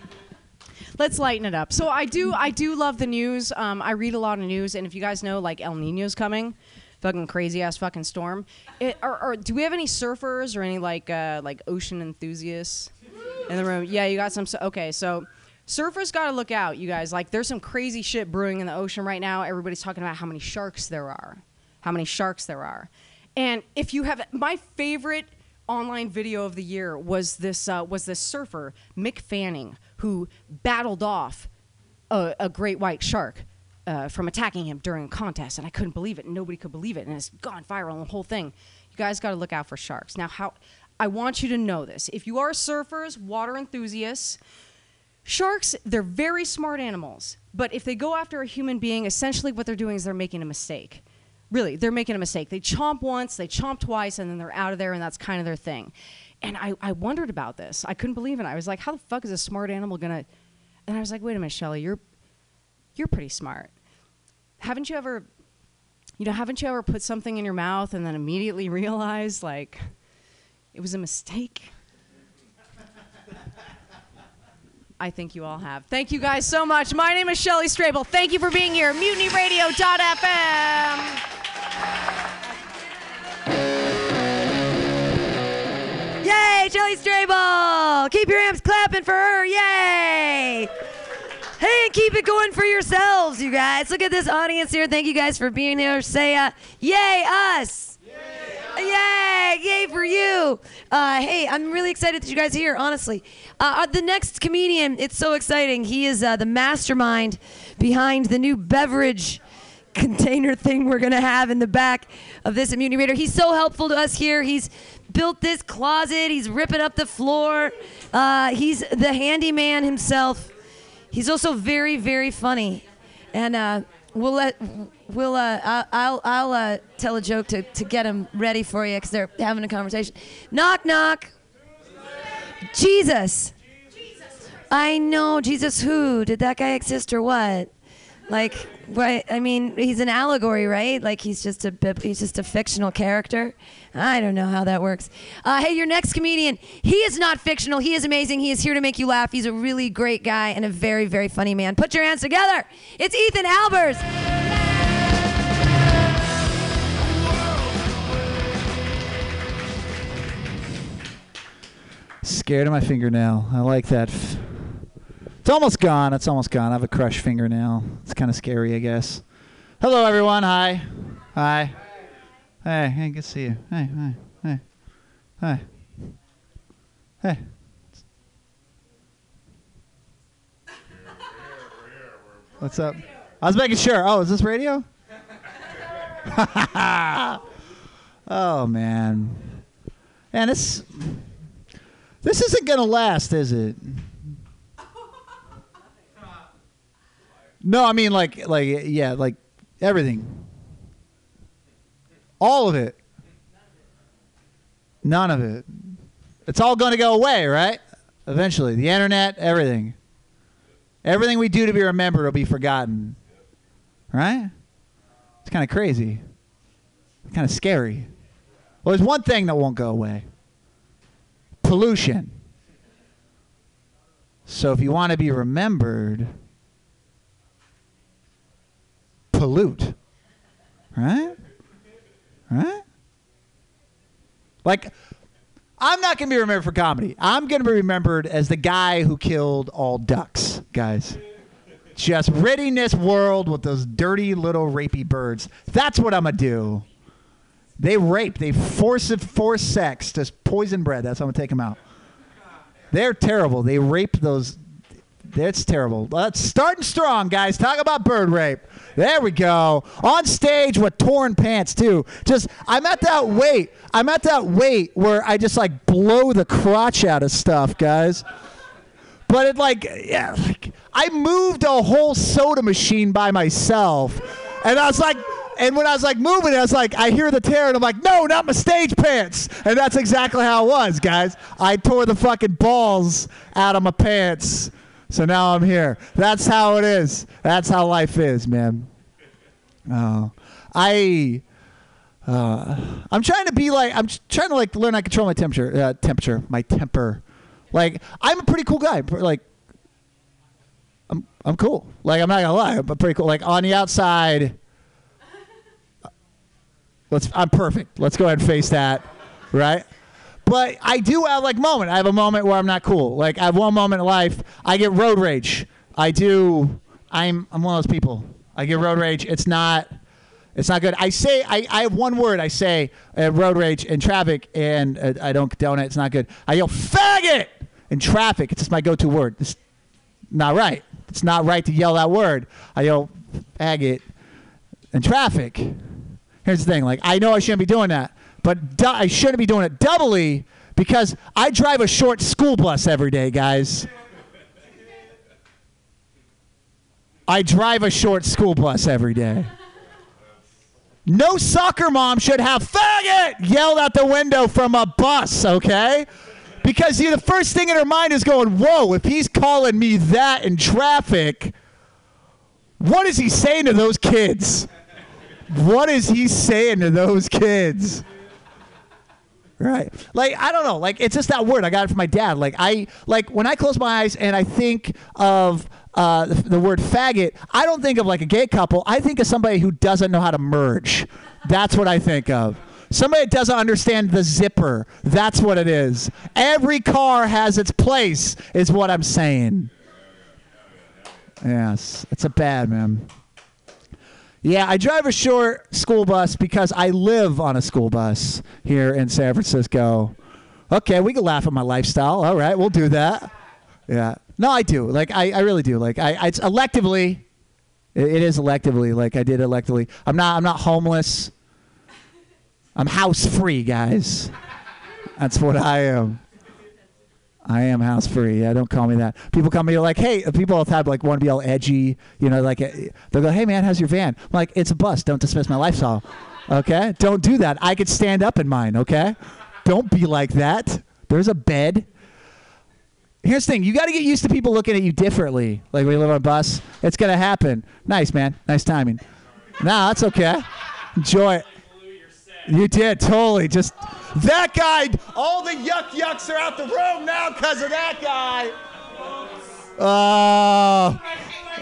Let's lighten it up. So I do, I do love the news. Um, I read a lot of news, and if you guys know, like El Nino's coming, fucking crazy ass fucking storm. It, or, or do we have any surfers or any like uh, like ocean enthusiasts in the room? Yeah, you got some. Okay, so surfers got to look out, you guys. Like, there's some crazy shit brewing in the ocean right now. Everybody's talking about how many sharks there are, how many sharks there are, and if you have my favorite online video of the year was this uh, was this surfer Mick Fanning who battled off a, a great white shark uh, from attacking him during a contest, and I couldn't believe it. Nobody could believe it, and it's gone viral. The whole thing. You guys got to look out for sharks. Now, how? I want you to know this. If you are surfers, water enthusiasts, sharks they're very smart animals. But if they go after a human being, essentially what they're doing is they're making a mistake. Really, they're making a mistake. They chomp once, they chomp twice, and then they're out of there, and that's kind of their thing. And I, I wondered about this. I couldn't believe it. I was like, how the fuck is a smart animal gonna? And I was like, wait a minute, Shelly, you're you're pretty smart. Haven't you ever, you know, haven't you ever put something in your mouth and then immediately realized like it was a mistake? I think you all have. Thank you guys so much. My name is Shelly Strable. Thank you for being here. MutinyRadio.fm.
Yay, Shelly Strable! Keep your amps clapping for her. Yay! Hey, and keep it going for yourselves, you guys. Look at this audience here. Thank you guys for being here. Say, uh, yay, us! Yay! Yay for you! Uh, hey, I'm really excited that you guys are here, honestly. Uh, uh, the next comedian, it's so exciting. He is uh, the mastermind behind the new beverage container thing we're gonna have in the back of this Mutiny Radio. He's so helpful to us here. He's built this closet. He's ripping up the floor. Uh, he's the handyman himself. He's also very, very funny, and uh, we'll let we'll uh, I'll I'll uh, tell a joke to, to get him ready for you because they're having a conversation. Knock knock. Jesus. I know Jesus. Who did that guy exist or what? Like, what? I mean, he's an allegory, right? Like he's just a he's just a fictional character. I don't know how that works. Uh, hey, your next comedian. He is not fictional. He is amazing. He is here to make you laugh. He's a really great guy and a very very funny man. Put your hands together. It's Ethan Albers.
Scared of my fingernail. I like that. It's almost gone. It's almost gone. I have a crushed fingernail. It's kind of scary, I guess. Hello, everyone. Hi. Hi. Hey, hey, good to see you. Hey, hi, hey, hi. Hey. What's up? I was making sure. Oh, is this radio? oh man. And this this isn't gonna last, is it? No, I mean like like yeah, like everything. All of it. None of it. It's all going to go away, right? Eventually, the internet, everything. Everything we do to be remembered will be forgotten. Right? It's kind of crazy. Kind of scary. Well, there's one thing that won't go away pollution. So if you want to be remembered, pollute. Right? Right? Like, I'm not going to be remembered for comedy. I'm going to be remembered as the guy who killed all ducks, guys. Just ridding this world with those dirty little rapey birds. That's what I'm going to do. They rape. They force force sex just poison bread. That's how I'm gonna take them out. They're terrible. They rape those. That's terrible. Let's starting strong, guys. Talk about bird rape. There we go. On stage with torn pants too. Just I'm at that weight. I'm at that weight where I just like blow the crotch out of stuff, guys. But it like yeah, like I moved a whole soda machine by myself, and I was like. And when I was like moving, I was like, I hear the tear, and I'm like, no, not my stage pants. And that's exactly how it was, guys. I tore the fucking balls out of my pants. So now I'm here. That's how it is. That's how life is, man. Oh, I. Uh, I'm trying to be like I'm trying to like learn how to control my temperature, uh, temperature, my temper. Like I'm a pretty cool guy. Like I'm I'm cool. Like I'm not gonna lie, I'm pretty cool. Like on the outside, let's I'm perfect. Let's go ahead and face that, right? But I do have like moment. I have a moment where I'm not cool. Like I have one moment in life. I get road rage. I do. I'm I'm one of those people. I get road rage. It's not. It's not good. I say I, I have one word. I say uh, road rage in traffic, and uh, I don't condone it. It's not good. I yell faggot in traffic. It's just my go-to word. It's not right. It's not right to yell that word. I yell faggot in traffic. Here's the thing. Like I know I shouldn't be doing that, but du- I shouldn't be doing it doubly because I drive a short school bus every day, guys. I drive a short school bus every day. No soccer mom should have faggot yelled out the window from a bus, okay? Because the first thing in her mind is going, whoa, if he's calling me that in traffic, what is he saying to those kids? What is he saying to those kids? Right. Like I don't know. Like it's just that word. I got it from my dad. Like I like when I close my eyes and I think of uh, the, the word faggot. I don't think of like a gay couple. I think of somebody who doesn't know how to merge. That's what I think of. Somebody that doesn't understand the zipper. That's what it is. Every car has its place. Is what I'm saying. Yes, it's a bad man. Yeah, I drive a short school bus because I live on a school bus here in San Francisco. Okay, we can laugh at my lifestyle. All right, we'll do that. Yeah. No, I do. Like, I, I really do. Like, I, it's electively. It, it is electively. Like, I did electively. I'm not. I'm not homeless. I'm house free, guys. That's what I am. I am house free. Yeah, don't call me that. People call me like, hey, people all the like want to be all edgy, you know, like eh, they'll go, hey man, how's your van? I'm like, it's a bus. Don't dismiss my lifestyle. Okay, don't do that. I could stand up in mine. Okay, don't be like that. There's a bed. Here's the thing: you got to get used to people looking at you differently. Like we live on a bus, it's gonna happen. Nice man, nice timing. Nah, that's okay. Enjoy it. You did totally. Just that guy. All the yuck yucks are out the room now because of that guy. Oh,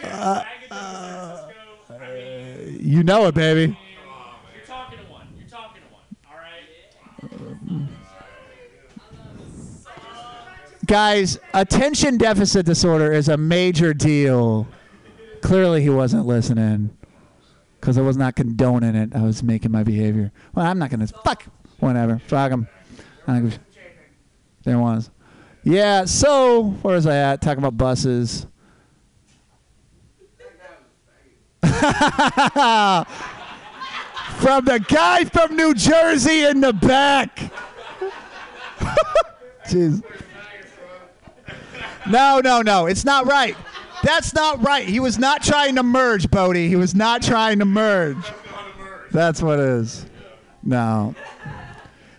uh, uh, you know it, baby. You're talking to one. You're talking to one. All right. Guys, attention deficit disorder is a major deal. Clearly, he wasn't listening because I was not condoning it. I was making my behavior. Well, I'm not gonna fuck whatever. Fuck him. There was. Yeah. So where was I at? Talking about buses. from the guy from New Jersey in the back. Jeez. No, no, no. It's not right. That's not right. He was not trying to merge, Bodie. He was not trying to merge. That's what it is. No.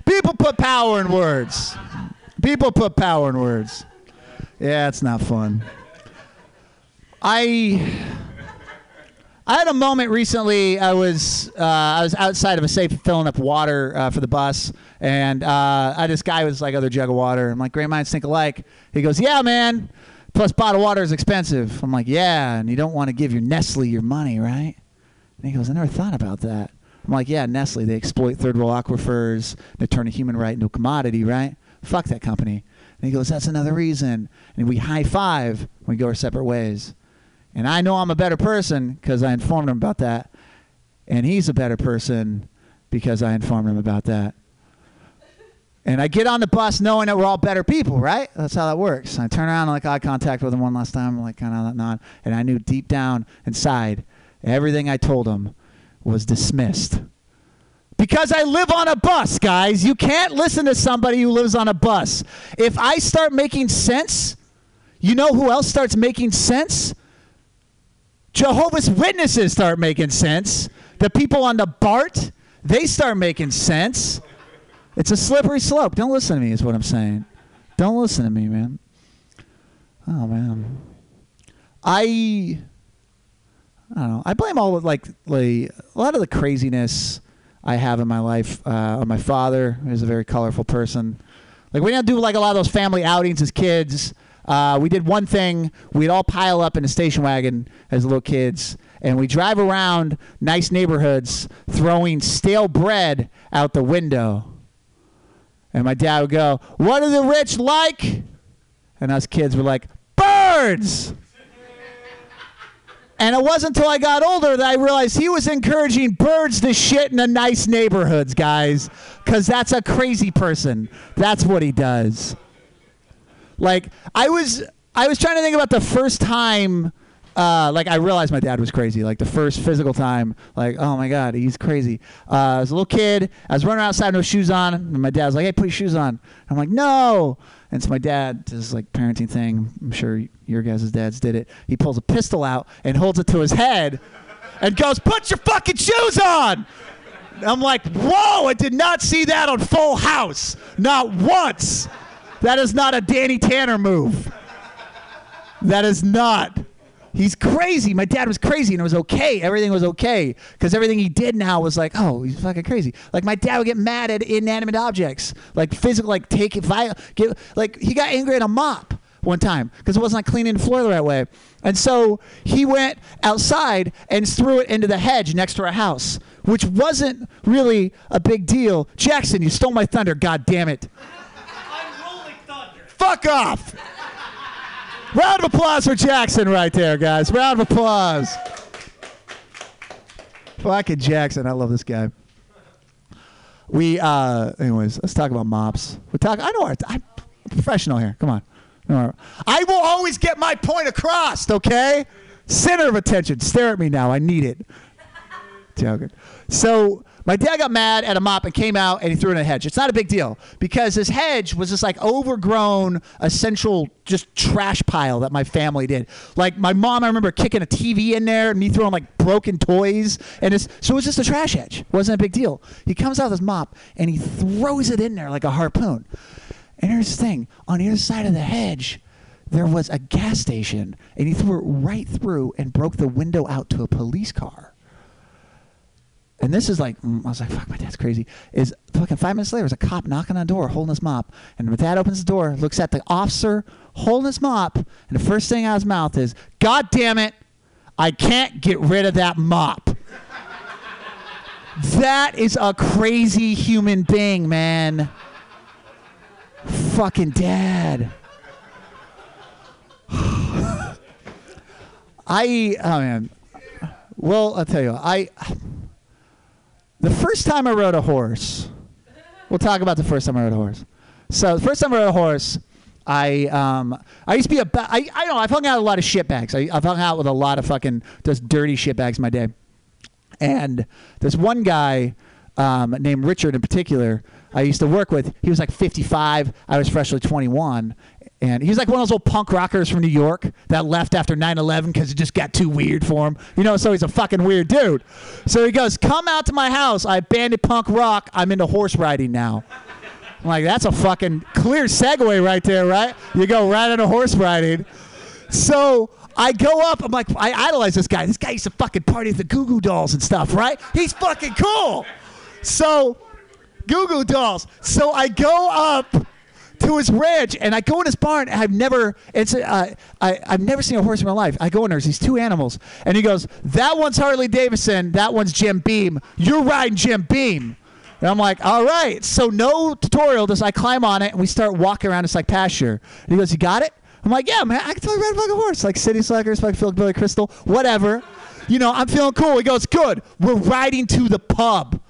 People put power in words. People put power in words. Yeah, it's not fun. I I had a moment recently. I was uh, I was outside of a safe filling up water uh, for the bus, and uh, I, this guy was like other jug of water. I'm like, great minds think alike. He goes, yeah, man. Plus, bottled water is expensive. I'm like, yeah, and you don't want to give your Nestle your money, right? And he goes, I never thought about that. I'm like, yeah, Nestle. They exploit third world aquifers. They turn a human right into a commodity, right? Fuck that company. And he goes, that's another reason. And we high five. We go our separate ways. And I know I'm a better person because I informed him about that. And he's a better person because I informed him about that. And I get on the bus knowing that we're all better people, right? That's how that works. I turn around and like eye contact with him one last time, like kind of nod. And I knew deep down inside, everything I told him was dismissed. Because I live on a bus, guys. You can't listen to somebody who lives on a bus. If I start making sense, you know who else starts making sense? Jehovah's Witnesses start making sense. The people on the BART, they start making sense. It's a slippery slope. Don't listen to me, is what I'm saying. Don't listen to me, man. Oh man, I I don't know. I blame all of like like a lot of the craziness I have in my life uh, on my father, who's a very colorful person. Like we didn't do like a lot of those family outings as kids. Uh, we did one thing. We'd all pile up in a station wagon as little kids, and we drive around nice neighborhoods throwing stale bread out the window. And my dad would go, What are the rich like? And us kids were like, Birds! And it wasn't until I got older that I realized he was encouraging birds to shit in the nice neighborhoods, guys. Because that's a crazy person. That's what he does. Like, I was. I was trying to think about the first time, uh, like I realized my dad was crazy. Like the first physical time, like oh my god, he's crazy. Uh, I was a little kid. I was running outside, no shoes on, and my dad's like, "Hey, put your shoes on." I'm like, "No." And so my dad does like parenting thing. I'm sure your guys' dads did it. He pulls a pistol out and holds it to his head, and goes, "Put your fucking shoes on." I'm like, "Whoa! I did not see that on Full House. Not once. That is not a Danny Tanner move." That is not. He's crazy. My dad was crazy, and it was okay. Everything was okay because everything he did now was like, oh, he's fucking crazy. Like my dad would get mad at inanimate objects, like physical, like take it, viol- get, like he got angry at a mop one time because it wasn't like cleaning the floor the right way, and so he went outside and threw it into the hedge next to our house, which wasn't really a big deal. Jackson, you stole my thunder. God damn it! I'm rolling thunder. Fuck off. Round of applause for Jackson right there, guys. Round of applause. Fucking Jackson. I love this guy. We, uh, anyways, let's talk about mops. We talk, I know our, I'm professional here. Come on. I will always get my point across, okay? Center of attention. Stare at me now. I need it. Joking. So my dad got mad at a mop and came out and he threw it in a hedge. It's not a big deal because this hedge was this like overgrown, essential just trash pile that my family did. Like my mom, I remember kicking a TV in there and me throwing like broken toys, and it's so it was just a trash hedge. It wasn't a big deal. He comes out with his mop and he throws it in there like a harpoon. And here's the thing: on the other side of the hedge, there was a gas station, and he threw it right through and broke the window out to a police car. And this is like, mm, I was like, fuck, my dad's crazy. Is fucking five minutes later, there's a cop knocking on the door, holding his mop. And my dad opens the door, looks at the officer holding his mop, and the first thing out of his mouth is, God damn it, I can't get rid of that mop. that is a crazy human being, man. Fucking dad. I, oh man. Well, I'll tell you, I. The first time I rode a horse, we'll talk about the first time I rode a horse. So the first time I rode a horse, I um I used to be a ba- I I don't know I've hung out with a lot of shitbags. I, I've hung out with a lot of fucking just dirty shitbags in my day, and there's one guy um, named Richard in particular I used to work with. He was like 55. I was freshly 21. And he's like one of those old punk rockers from New York that left after 9 11 because it just got too weird for him. You know, so he's a fucking weird dude. So he goes, Come out to my house. I abandoned punk rock. I'm into horse riding now. I'm like, That's a fucking clear segue right there, right? You go right into horse riding. So I go up. I'm like, I idolize this guy. This guy used to fucking party with the Goo Goo Dolls and stuff, right? He's fucking cool. So, Goo Goo Dolls. So I go up to his ranch and I go in his barn. And I've never, it's, uh, I, I've never seen a horse in my life. I go in there, these two animals, and he goes, "That one's Harley Davidson. That one's Jim Beam. You're riding Jim Beam." And I'm like, all right. So no tutorial. Just I climb on it and we start walking around. It's like pasture. And he goes, you got it? I'm like, yeah, man. I can totally ride a fucking horse. Like City Slickers, fucking Phil Billy Crystal, whatever. You know, I'm feeling cool. He goes, good. We're riding to the pub.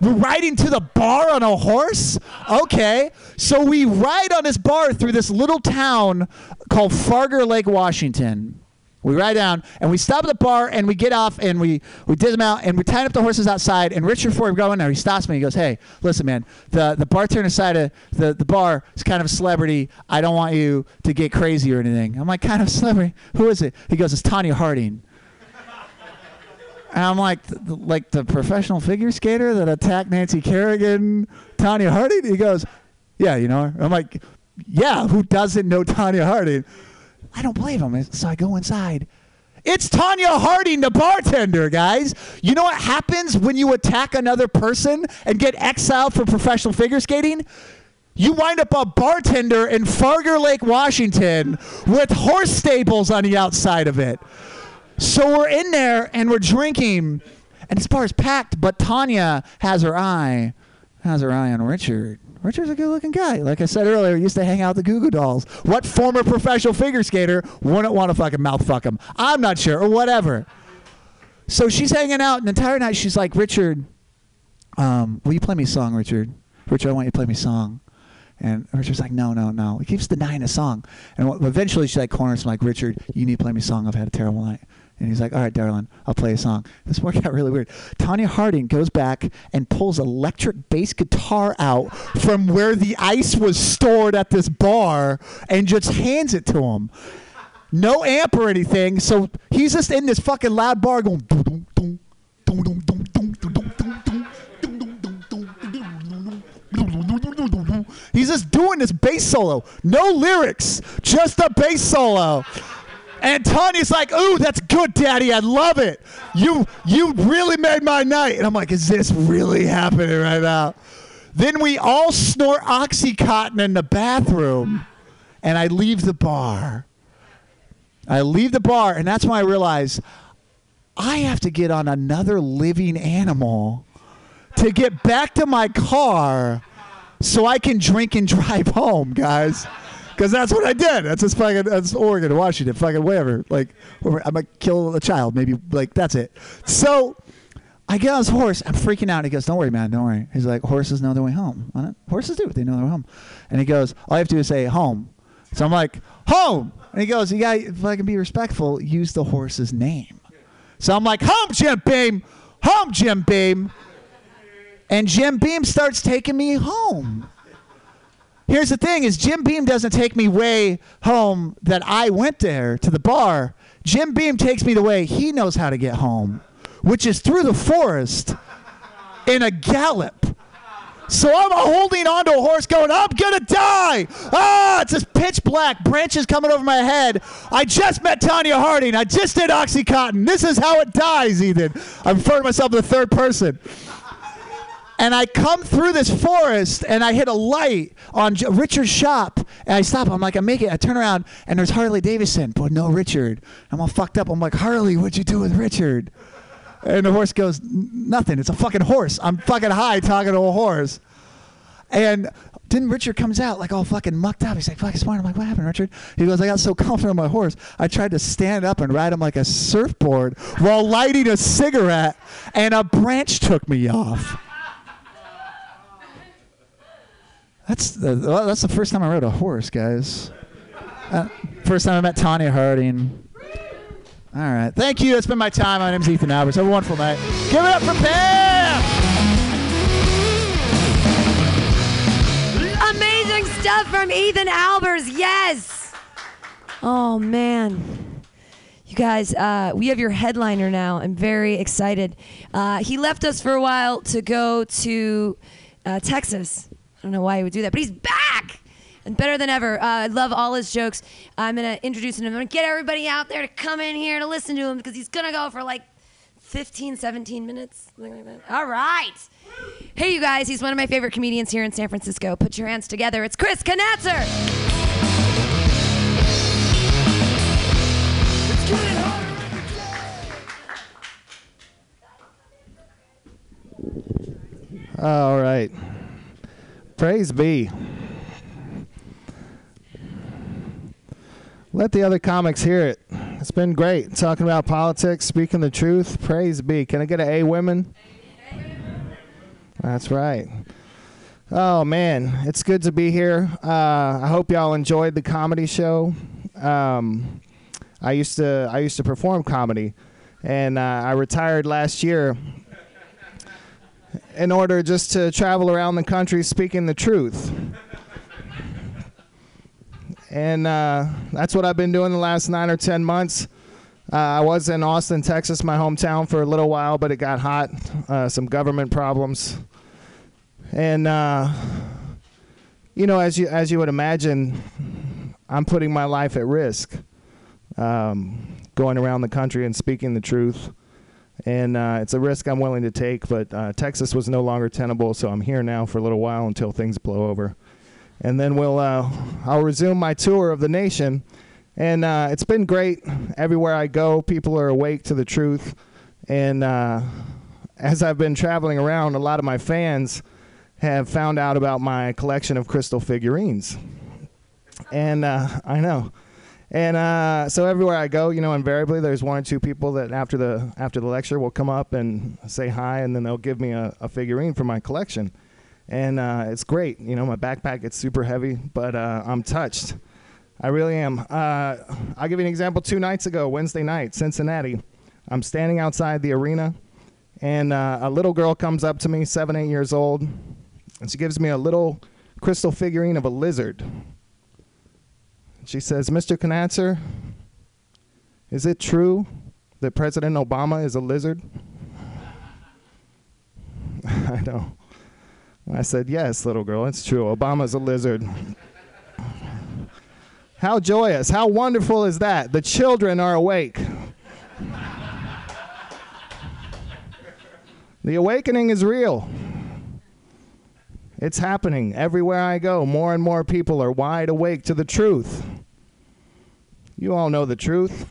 Riding to the bar on a horse? Okay. So we ride on this bar through this little town called Farger Lake, Washington. We ride down and we stop at the bar and we get off and we, we dismount and we tie up the horses outside. And Richard, Ford we go in there, he stops me. He goes, Hey, listen, man, the, the bartender side of the, the bar is kind of a celebrity. I don't want you to get crazy or anything. I'm like, Kind of celebrity? Who is it? He goes, It's Tonya Harding. And I'm like, like the professional figure skater that attacked Nancy Kerrigan, Tonya Harding. He goes, yeah, you know her. I'm like, yeah, who doesn't know Tonya Harding? I don't believe him. So I go inside. It's Tonya Harding, the bartender, guys. You know what happens when you attack another person and get exiled for professional figure skating? You wind up a bartender in Farger Lake, Washington, with horse stables on the outside of it. So we're in there and we're drinking, and this bar is packed, but Tonya has her eye, has her eye on Richard. Richard's a good looking guy. Like I said earlier, used to hang out with the Goo Goo Dolls. What former professional figure skater wouldn't want to fucking mouth fuck him? I'm not sure, or whatever. So she's hanging out, and the entire night she's like, Richard, um, will you play me a song, Richard? Richard, I want you to play me a song. And Richard's like, no, no, no. He keeps denying a song. And eventually she like corners him like, Richard, you need to play me a song. I've had a terrible night. And he's like, all right, darling, I'll play a song. This worked out really weird. Tonya Harding goes back and pulls electric bass guitar out from where the ice was stored at this bar and just hands it to him. No amp or anything. So he's just in this fucking loud bar going. He's just doing this bass solo. No lyrics, just a bass solo. And Tonya's like, "Ooh, that's good, Daddy. I love it. You you really made my night." And I'm like, "Is this really happening right now?" Then we all snort OxyContin in the bathroom, and I leave the bar. I leave the bar, and that's when I realize I have to get on another living animal to get back to my car so I can drink and drive home, guys. Because that's what I did. That's just fucking, that's Oregon, Washington, fucking whatever. Like, whatever. I might kill a child, maybe, like, that's it. So I get on this horse. I'm freaking out. He goes, Don't worry, man, don't worry. He's like, Horses know their way home. Horses do. They know their way home. And he goes, All I have to do is say home. So I'm like, Home. And he goes, You got if I can be respectful, use the horse's name. So I'm like, Home, Jim Beam. Home, Jim Beam. And Jim Beam starts taking me home. Here's the thing is Jim Beam doesn't take me way home that I went there to the bar. Jim Beam takes me the way he knows how to get home, which is through the forest in a gallop. So I'm holding onto a horse going, I'm gonna die! Ah, it's just pitch black, branches coming over my head. I just met Tonya Harding. I just did Oxycontin. This is how it dies, Ethan. I'm referring to myself in the third person. And I come through this forest and I hit a light on Richard's shop and I stop. I'm like, I make it. I turn around and there's Harley Davidson, but no Richard. I'm all fucked up. I'm like, Harley, what'd you do with Richard? And the horse goes, Nothing. It's a fucking horse. I'm fucking high talking to a horse. And then Richard comes out like all fucking mucked up. He's like, fucking smart. I'm like, what happened, Richard? He goes, I got so confident on my horse. I tried to stand up and ride him like a surfboard while lighting a cigarette, and a branch took me off. That's the, well, that's the first time I rode a horse, guys. Uh, first time I met Tonya Harding. All right. Thank you. That's been my time. My name's Ethan Alberts. Have a wonderful night. Give it up for Pam!
Amazing stuff from Ethan Albers. Yes. Oh man. You guys, uh, we have your headliner now. I'm very excited. Uh, he left us for a while to go to uh, Texas. I don't know why he would do that, but he's back. and better than ever. Uh, I love all his jokes. I'm gonna introduce him. I'm gonna get everybody out there to come in here to listen to him because he's gonna go for like 15, 17 minutes, something like that. All right. Hey, you guys. He's one of my favorite comedians here in San Francisco. Put your hands together. It's Chris Knatzer.
All right. Praise be. Let the other comics hear it. It's been great talking about politics, speaking the truth. Praise be. Can I get an A women? That's right. Oh man, it's good to be here. Uh, I hope y'all enjoyed the comedy show. Um, I used to I used to perform comedy, and uh, I retired last year in order just to travel around the country speaking the truth. And uh, that's what I've been doing the last nine or ten months. Uh, I was in Austin, Texas, my hometown, for a little while, but it got hot. Uh, some government problems, and uh, you know, as you as you would imagine, I'm putting my life at risk, um, going around the country and speaking the truth and uh, it's a risk I'm willing to take. But uh, Texas was no longer tenable, so I'm here now for a little while until things blow over, and then we'll uh, I'll resume my tour of the nation. And uh, it's been great. Everywhere I go, people are awake to the truth. And uh, as I've been traveling around, a lot of my fans have found out about my collection of crystal figurines. And uh, I know. And uh, so everywhere I go, you know, invariably there's one or two people that after the after the lecture will come up and say hi, and then they'll give me a, a figurine for my collection, and uh, it's great. You know, my backpack gets super heavy, but uh, I'm touched. I really am. Uh, I'll give you an example. Two nights ago, Wednesday night, Cincinnati, I'm standing outside the arena, and uh, a little girl comes up to me, seven, eight years old, and she gives me a little crystal figurine of a lizard. She says, Mr. Knatzer, is it true that President Obama is a lizard? I know. I said, Yes, little girl, it's true. Obama's a lizard. How joyous, how wonderful is that? The children are awake. the awakening is real. It's happening everywhere I go. More and more people are wide awake to the truth. You all know the truth.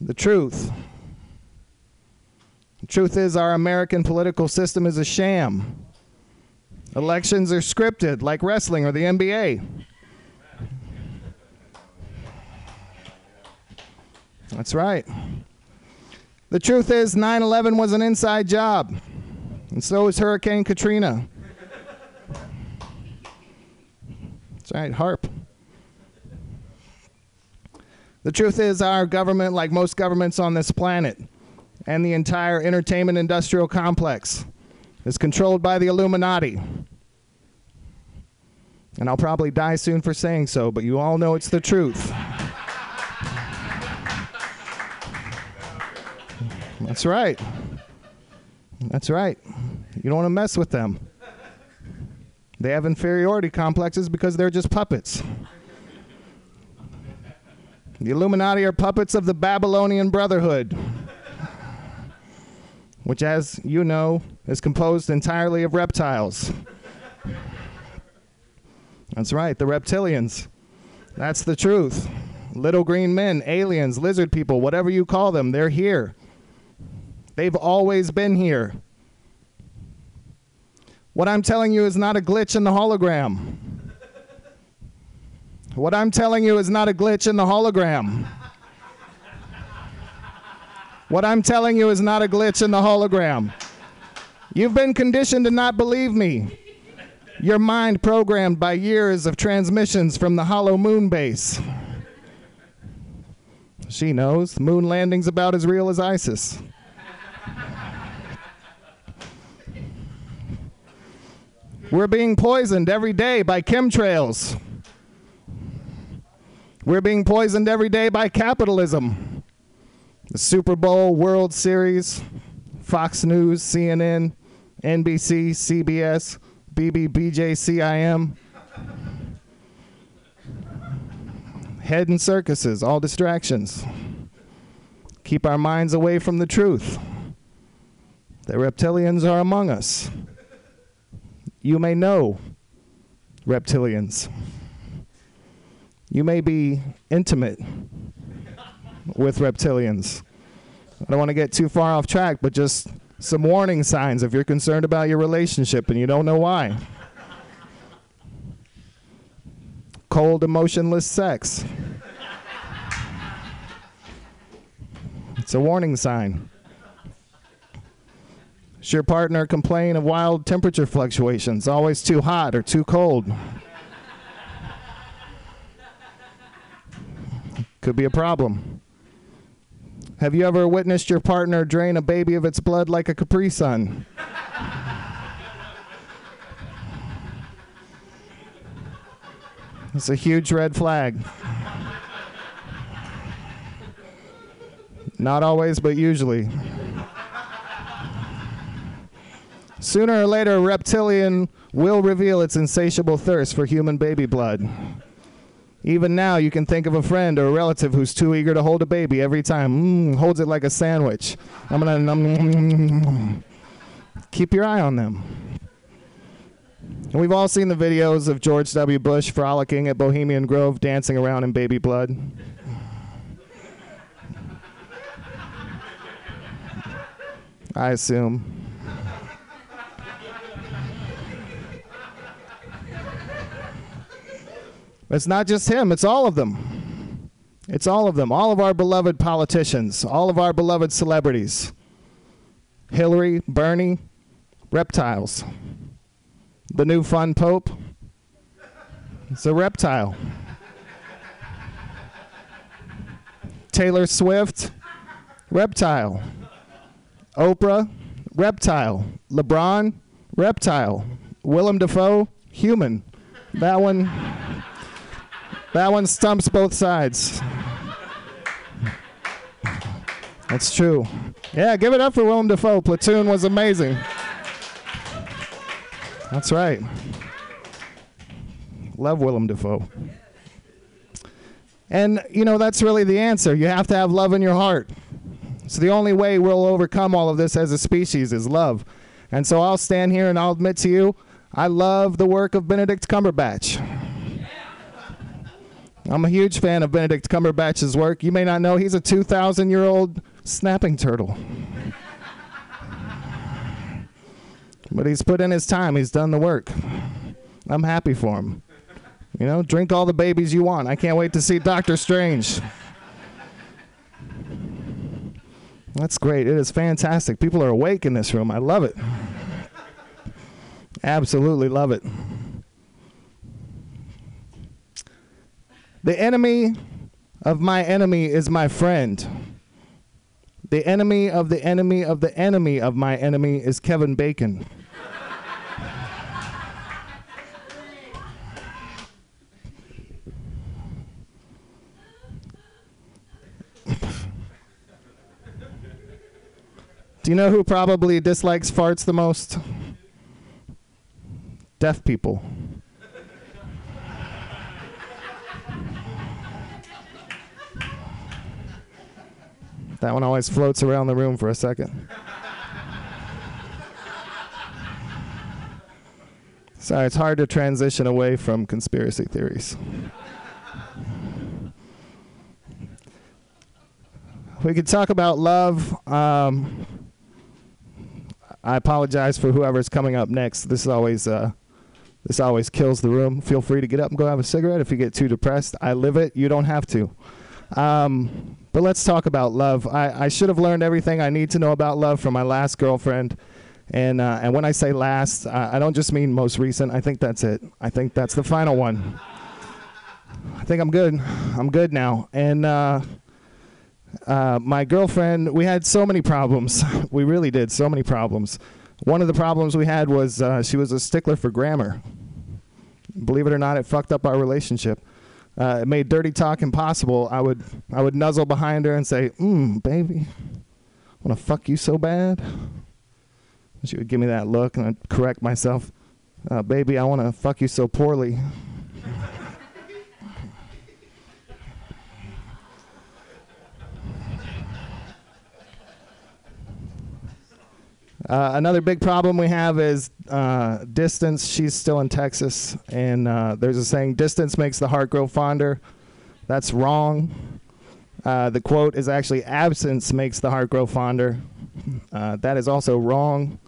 The truth. The truth is, our American political system is a sham. Elections are scripted, like wrestling or the NBA. That's right. The truth is, 9 11 was an inside job, and so is Hurricane Katrina. That's right, HAARP. The truth is, our government, like most governments on this planet, and the entire entertainment industrial complex, is controlled by the Illuminati. And I'll probably die soon for saying so, but you all know it's the truth. That's right. That's right. You don't want to mess with them. They have inferiority complexes because they're just puppets. The Illuminati are puppets of the Babylonian Brotherhood, which, as you know, is composed entirely of reptiles. That's right, the reptilians. That's the truth. Little green men, aliens, lizard people, whatever you call them, they're here. They've always been here. What I'm telling you is not a glitch in the hologram. What I'm telling you is not a glitch in the hologram. What I'm telling you is not a glitch in the hologram. You've been conditioned to not believe me. Your mind programmed by years of transmissions from the hollow moon base. She knows. Moon landing's about as real as ISIS. We're being poisoned every day by chemtrails. We're being poisoned every day by capitalism. The Super Bowl, World Series, Fox News, CNN, NBC, CBS, BBBJCIM. Head and circuses, all distractions. Keep our minds away from the truth. The reptilians are among us. You may know reptilians. You may be intimate with reptilians. I don't want to get too far off track, but just some warning signs if you're concerned about your relationship and you don't know why. Cold, emotionless sex. It's a warning sign. Does your partner complain of wild temperature fluctuations, always too hot or too cold? Could be a problem. Have you ever witnessed your partner drain a baby of its blood like a Capri Sun? It's a huge red flag. Not always, but usually. Sooner or later, a reptilian will reveal its insatiable thirst for human baby blood. Even now, you can think of a friend or a relative who's too eager to hold a baby every time. Mm, holds it like a sandwich. I'm gonna num- keep your eye on them. And we've all seen the videos of George W. Bush frolicking at Bohemian Grove, dancing around in baby blood. I assume. It's not just him, it's all of them. It's all of them. All of our beloved politicians, all of our beloved celebrities. Hillary, Bernie, reptiles. The new fun pope, it's a reptile. Taylor Swift, reptile. Oprah, reptile. LeBron, reptile. Willem Dafoe, human. That one. That one stumps both sides. That's true. Yeah, give it up for Willem Dafoe. Platoon was amazing. That's right. Love Willem Dafoe. And, you know, that's really the answer. You have to have love in your heart. So the only way we'll overcome all of this as a species is love. And so I'll stand here and I'll admit to you, I love the work of Benedict Cumberbatch. I'm a huge fan of Benedict Cumberbatch's work. You may not know he's a 2,000 year old snapping turtle. but he's put in his time, he's done the work. I'm happy for him. You know, drink all the babies you want. I can't wait to see Doctor Strange. That's great. It is fantastic. People are awake in this room. I love it. Absolutely love it. The enemy of my enemy is my friend. The enemy of the enemy of the enemy of my enemy is Kevin Bacon. Do you know who probably dislikes farts the most? Deaf people. That one always floats around the room for a second. Sorry, it's hard to transition away from conspiracy theories. We could talk about love. Um, I apologize for whoever's coming up next. This is always uh, this always kills the room. Feel free to get up and go have a cigarette if you get too depressed. I live it. You don't have to. Um, but let's talk about love. I, I should have learned everything I need to know about love from my last girlfriend. And, uh, and when I say last, uh, I don't just mean most recent. I think that's it. I think that's the final one. I think I'm good. I'm good now. And uh, uh, my girlfriend, we had so many problems. we really did, so many problems. One of the problems we had was uh, she was a stickler for grammar. Believe it or not, it fucked up our relationship. Uh, it made dirty talk impossible. I would I would nuzzle behind her and say, "Mmm, baby, want to fuck you so bad." She would give me that look, and I'd correct myself, uh, "Baby, I want to fuck you so poorly." Uh, another big problem we have is uh, distance. She's still in Texas, and uh, there's a saying, distance makes the heart grow fonder. That's wrong. Uh, the quote is actually, absence makes the heart grow fonder. Uh, that is also wrong.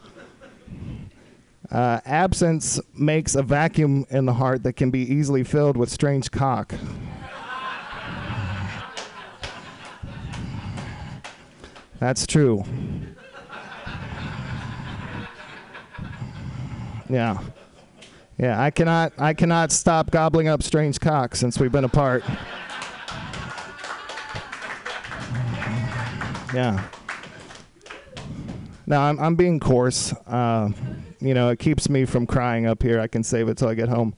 Absence makes a vacuum in the heart that can be easily filled with strange cock. That's true. Yeah. Yeah, I cannot I cannot stop gobbling up strange cock since we've been apart. Yeah. No, I'm I'm being coarse. Uh, you know, it keeps me from crying up here. I can save it till I get home,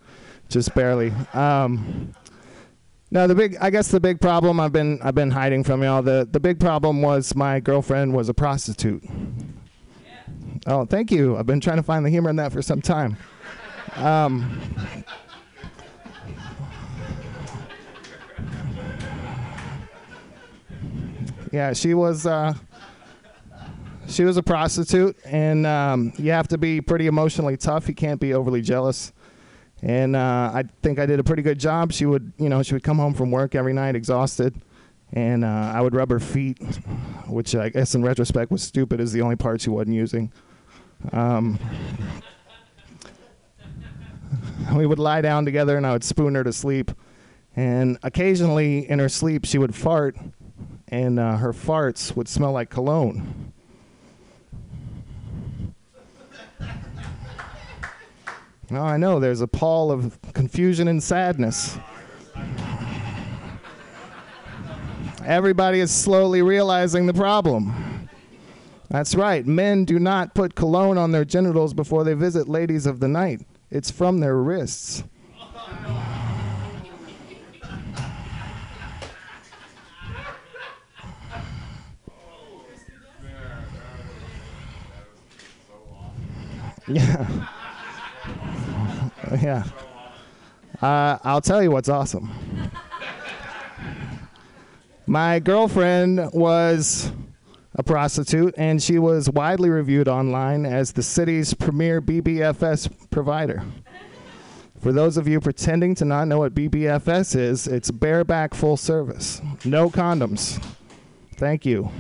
just barely. Um, no, the big I guess the big problem I've been I've been hiding from y'all. The the big problem was my girlfriend was a prostitute. Oh, thank you. I've been trying to find the humor in that for some time. Um, yeah, she was uh, she was a prostitute, and um, you have to be pretty emotionally tough. You can't be overly jealous. And uh, I think I did a pretty good job. She would, you know, she would come home from work every night exhausted, and uh, I would rub her feet, which I guess in retrospect was stupid. Is the only part she wasn't using. Um, we would lie down together, and I would spoon her to sleep. And occasionally, in her sleep, she would fart, and uh, her farts would smell like cologne. Now I know there's a pall of confusion and sadness. Everybody is slowly realizing the problem. That's right. Men do not put cologne on their genitals before they visit ladies of the night. It's from their wrists. Yeah. yeah. Uh, I'll tell you what's awesome. My girlfriend was a prostitute, and she was widely reviewed online as the city's premier BBFS provider. For those of you pretending to not know what BBFS is, it's bareback full service. No condoms. Thank you.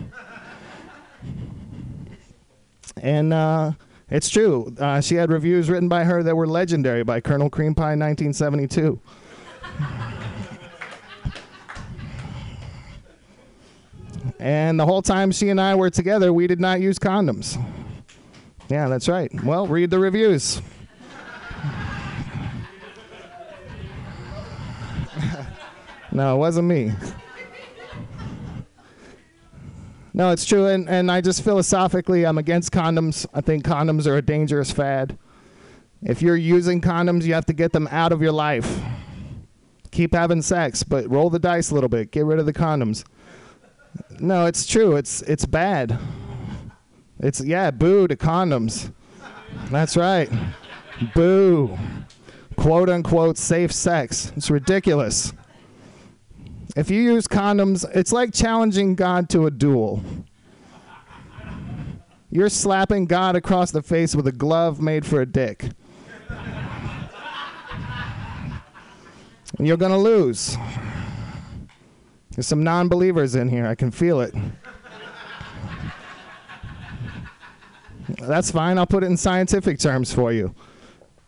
And uh, it's true. Uh, she had reviews written by her that were legendary by Colonel Cream Pie 1972. And the whole time she and I were together, we did not use condoms. Yeah, that's right. Well, read the reviews. no, it wasn't me. No, it's true, and, and I just philosophically, I'm against condoms. I think condoms are a dangerous fad. If you're using condoms, you have to get them out of your life. Keep having sex, but roll the dice a little bit. Get rid of the condoms. No, it's true. It's it's bad. It's yeah, boo to condoms. That's right. Boo. Quote unquote safe sex. It's ridiculous. If you use condoms, it's like challenging God to a duel. You're slapping God across the face with a glove made for a dick. And you're going to lose. There's some non believers in here. I can feel it. That's fine. I'll put it in scientific terms for you.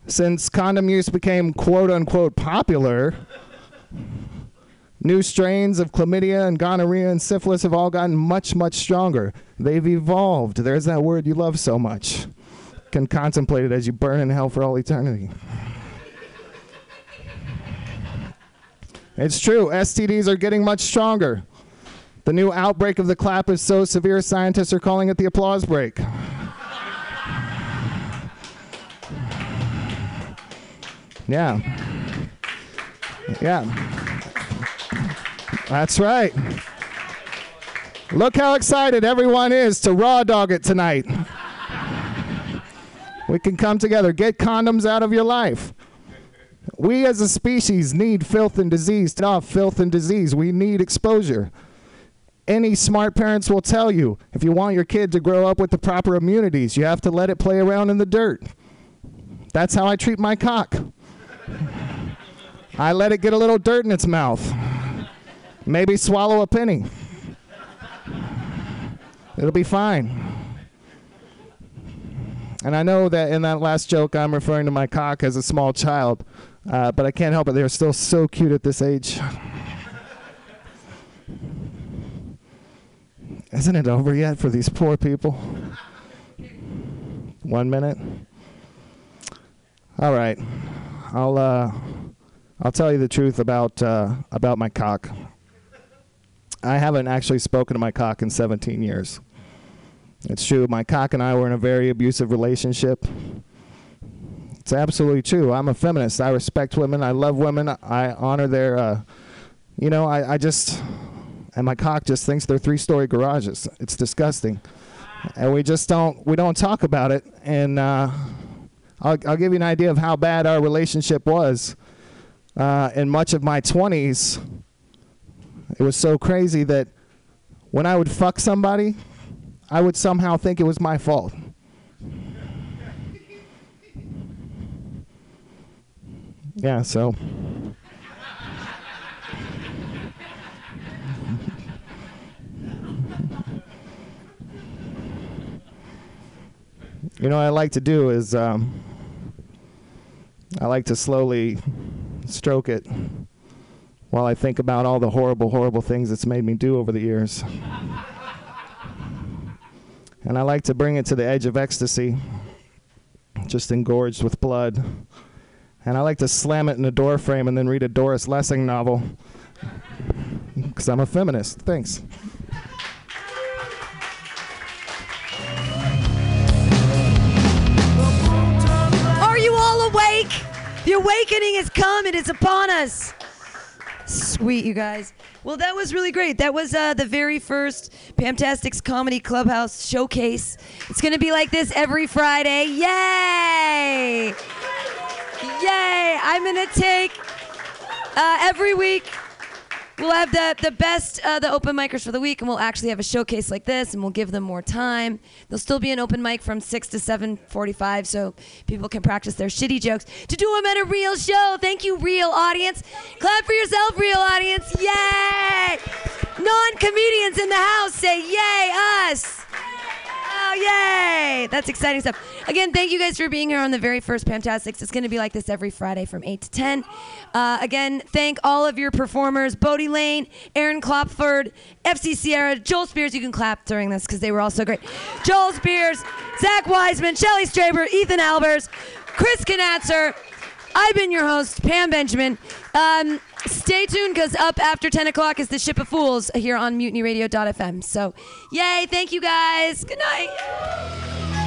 Since condom use became quote unquote popular, new strains of chlamydia and gonorrhea and syphilis have all gotten much, much stronger. They've evolved. There's that word you love so much. Can contemplate it as you burn in hell for all eternity. It's true. STDs are getting much stronger. The new outbreak of the clap is so severe, scientists are calling it the applause break. Yeah. Yeah. That's right. Look how excited everyone is to raw dog it tonight. We can come together. Get condoms out of your life. We as a species need filth and disease. Off filth and disease. We need exposure. any smart parents will tell you if you want your kid to grow up with the proper immunities, you have to let it play around in the dirt. That's how I treat my cock. I let it get a little dirt in its mouth. Maybe swallow a penny. It'll be fine. And I know that in that last joke, I'm referring to my cock as a small child, uh, but I can't help it. They're still so cute at this age. Isn't it over yet for these poor people? One minute. All right, I'll uh, I'll tell you the truth about uh, about my cock. I haven't actually spoken to my cock in 17 years. It's true. My cock and I were in a very abusive relationship. It's absolutely true. I'm a feminist. I respect women. I love women. I honor their, uh, you know, I, I just, and my cock just thinks they're three story garages. It's disgusting. And we just don't, we don't talk about it. And uh, I'll, I'll give you an idea of how bad our relationship was. Uh, in much of my 20s, it was so crazy that when I would fuck somebody, I would somehow think it was my fault. Yeah, so. You know what I like to do is um, I like to slowly stroke it while I think about all the horrible, horrible things it's made me do over the years. and I like to bring it to the edge of ecstasy, just engorged with blood. And I like to slam it in a door frame and then read a Doris Lessing novel. Because I'm a feminist. Thanks.
Are you all awake? The awakening has come. It is upon us. Sweet, you guys. Well, that was really great. That was uh, the very first Pamtastics Comedy Clubhouse showcase. It's going to be like this every Friday. Yay! Yay! I'm to take uh, every week. We'll have the, the best, uh, the open micers for the week, and we'll actually have a showcase like this, and we'll give them more time. There'll still be an open mic from 6 to 7.45, so people can practice their shitty jokes to do them at a real show. Thank you, real audience. Clap for yourself, real audience. Yay! Non-comedians in the house say yay, us. Yay! That's exciting stuff. Again, thank you guys for being here on the very first Fantastics. It's going to be like this every Friday from 8 to 10. Uh, again, thank all of your performers Bodie Lane, Aaron Klopford, FC Sierra, Joel Spears. You can clap during this because they were all so great. Joel Spears, Zach Wiseman, Shelly Straber, Ethan Albers, Chris Knatzer. I've been your host, Pam Benjamin. Um, stay tuned because up after 10 o'clock is the Ship of Fools here on mutinyradio.fm. So, yay, thank you guys. Good night.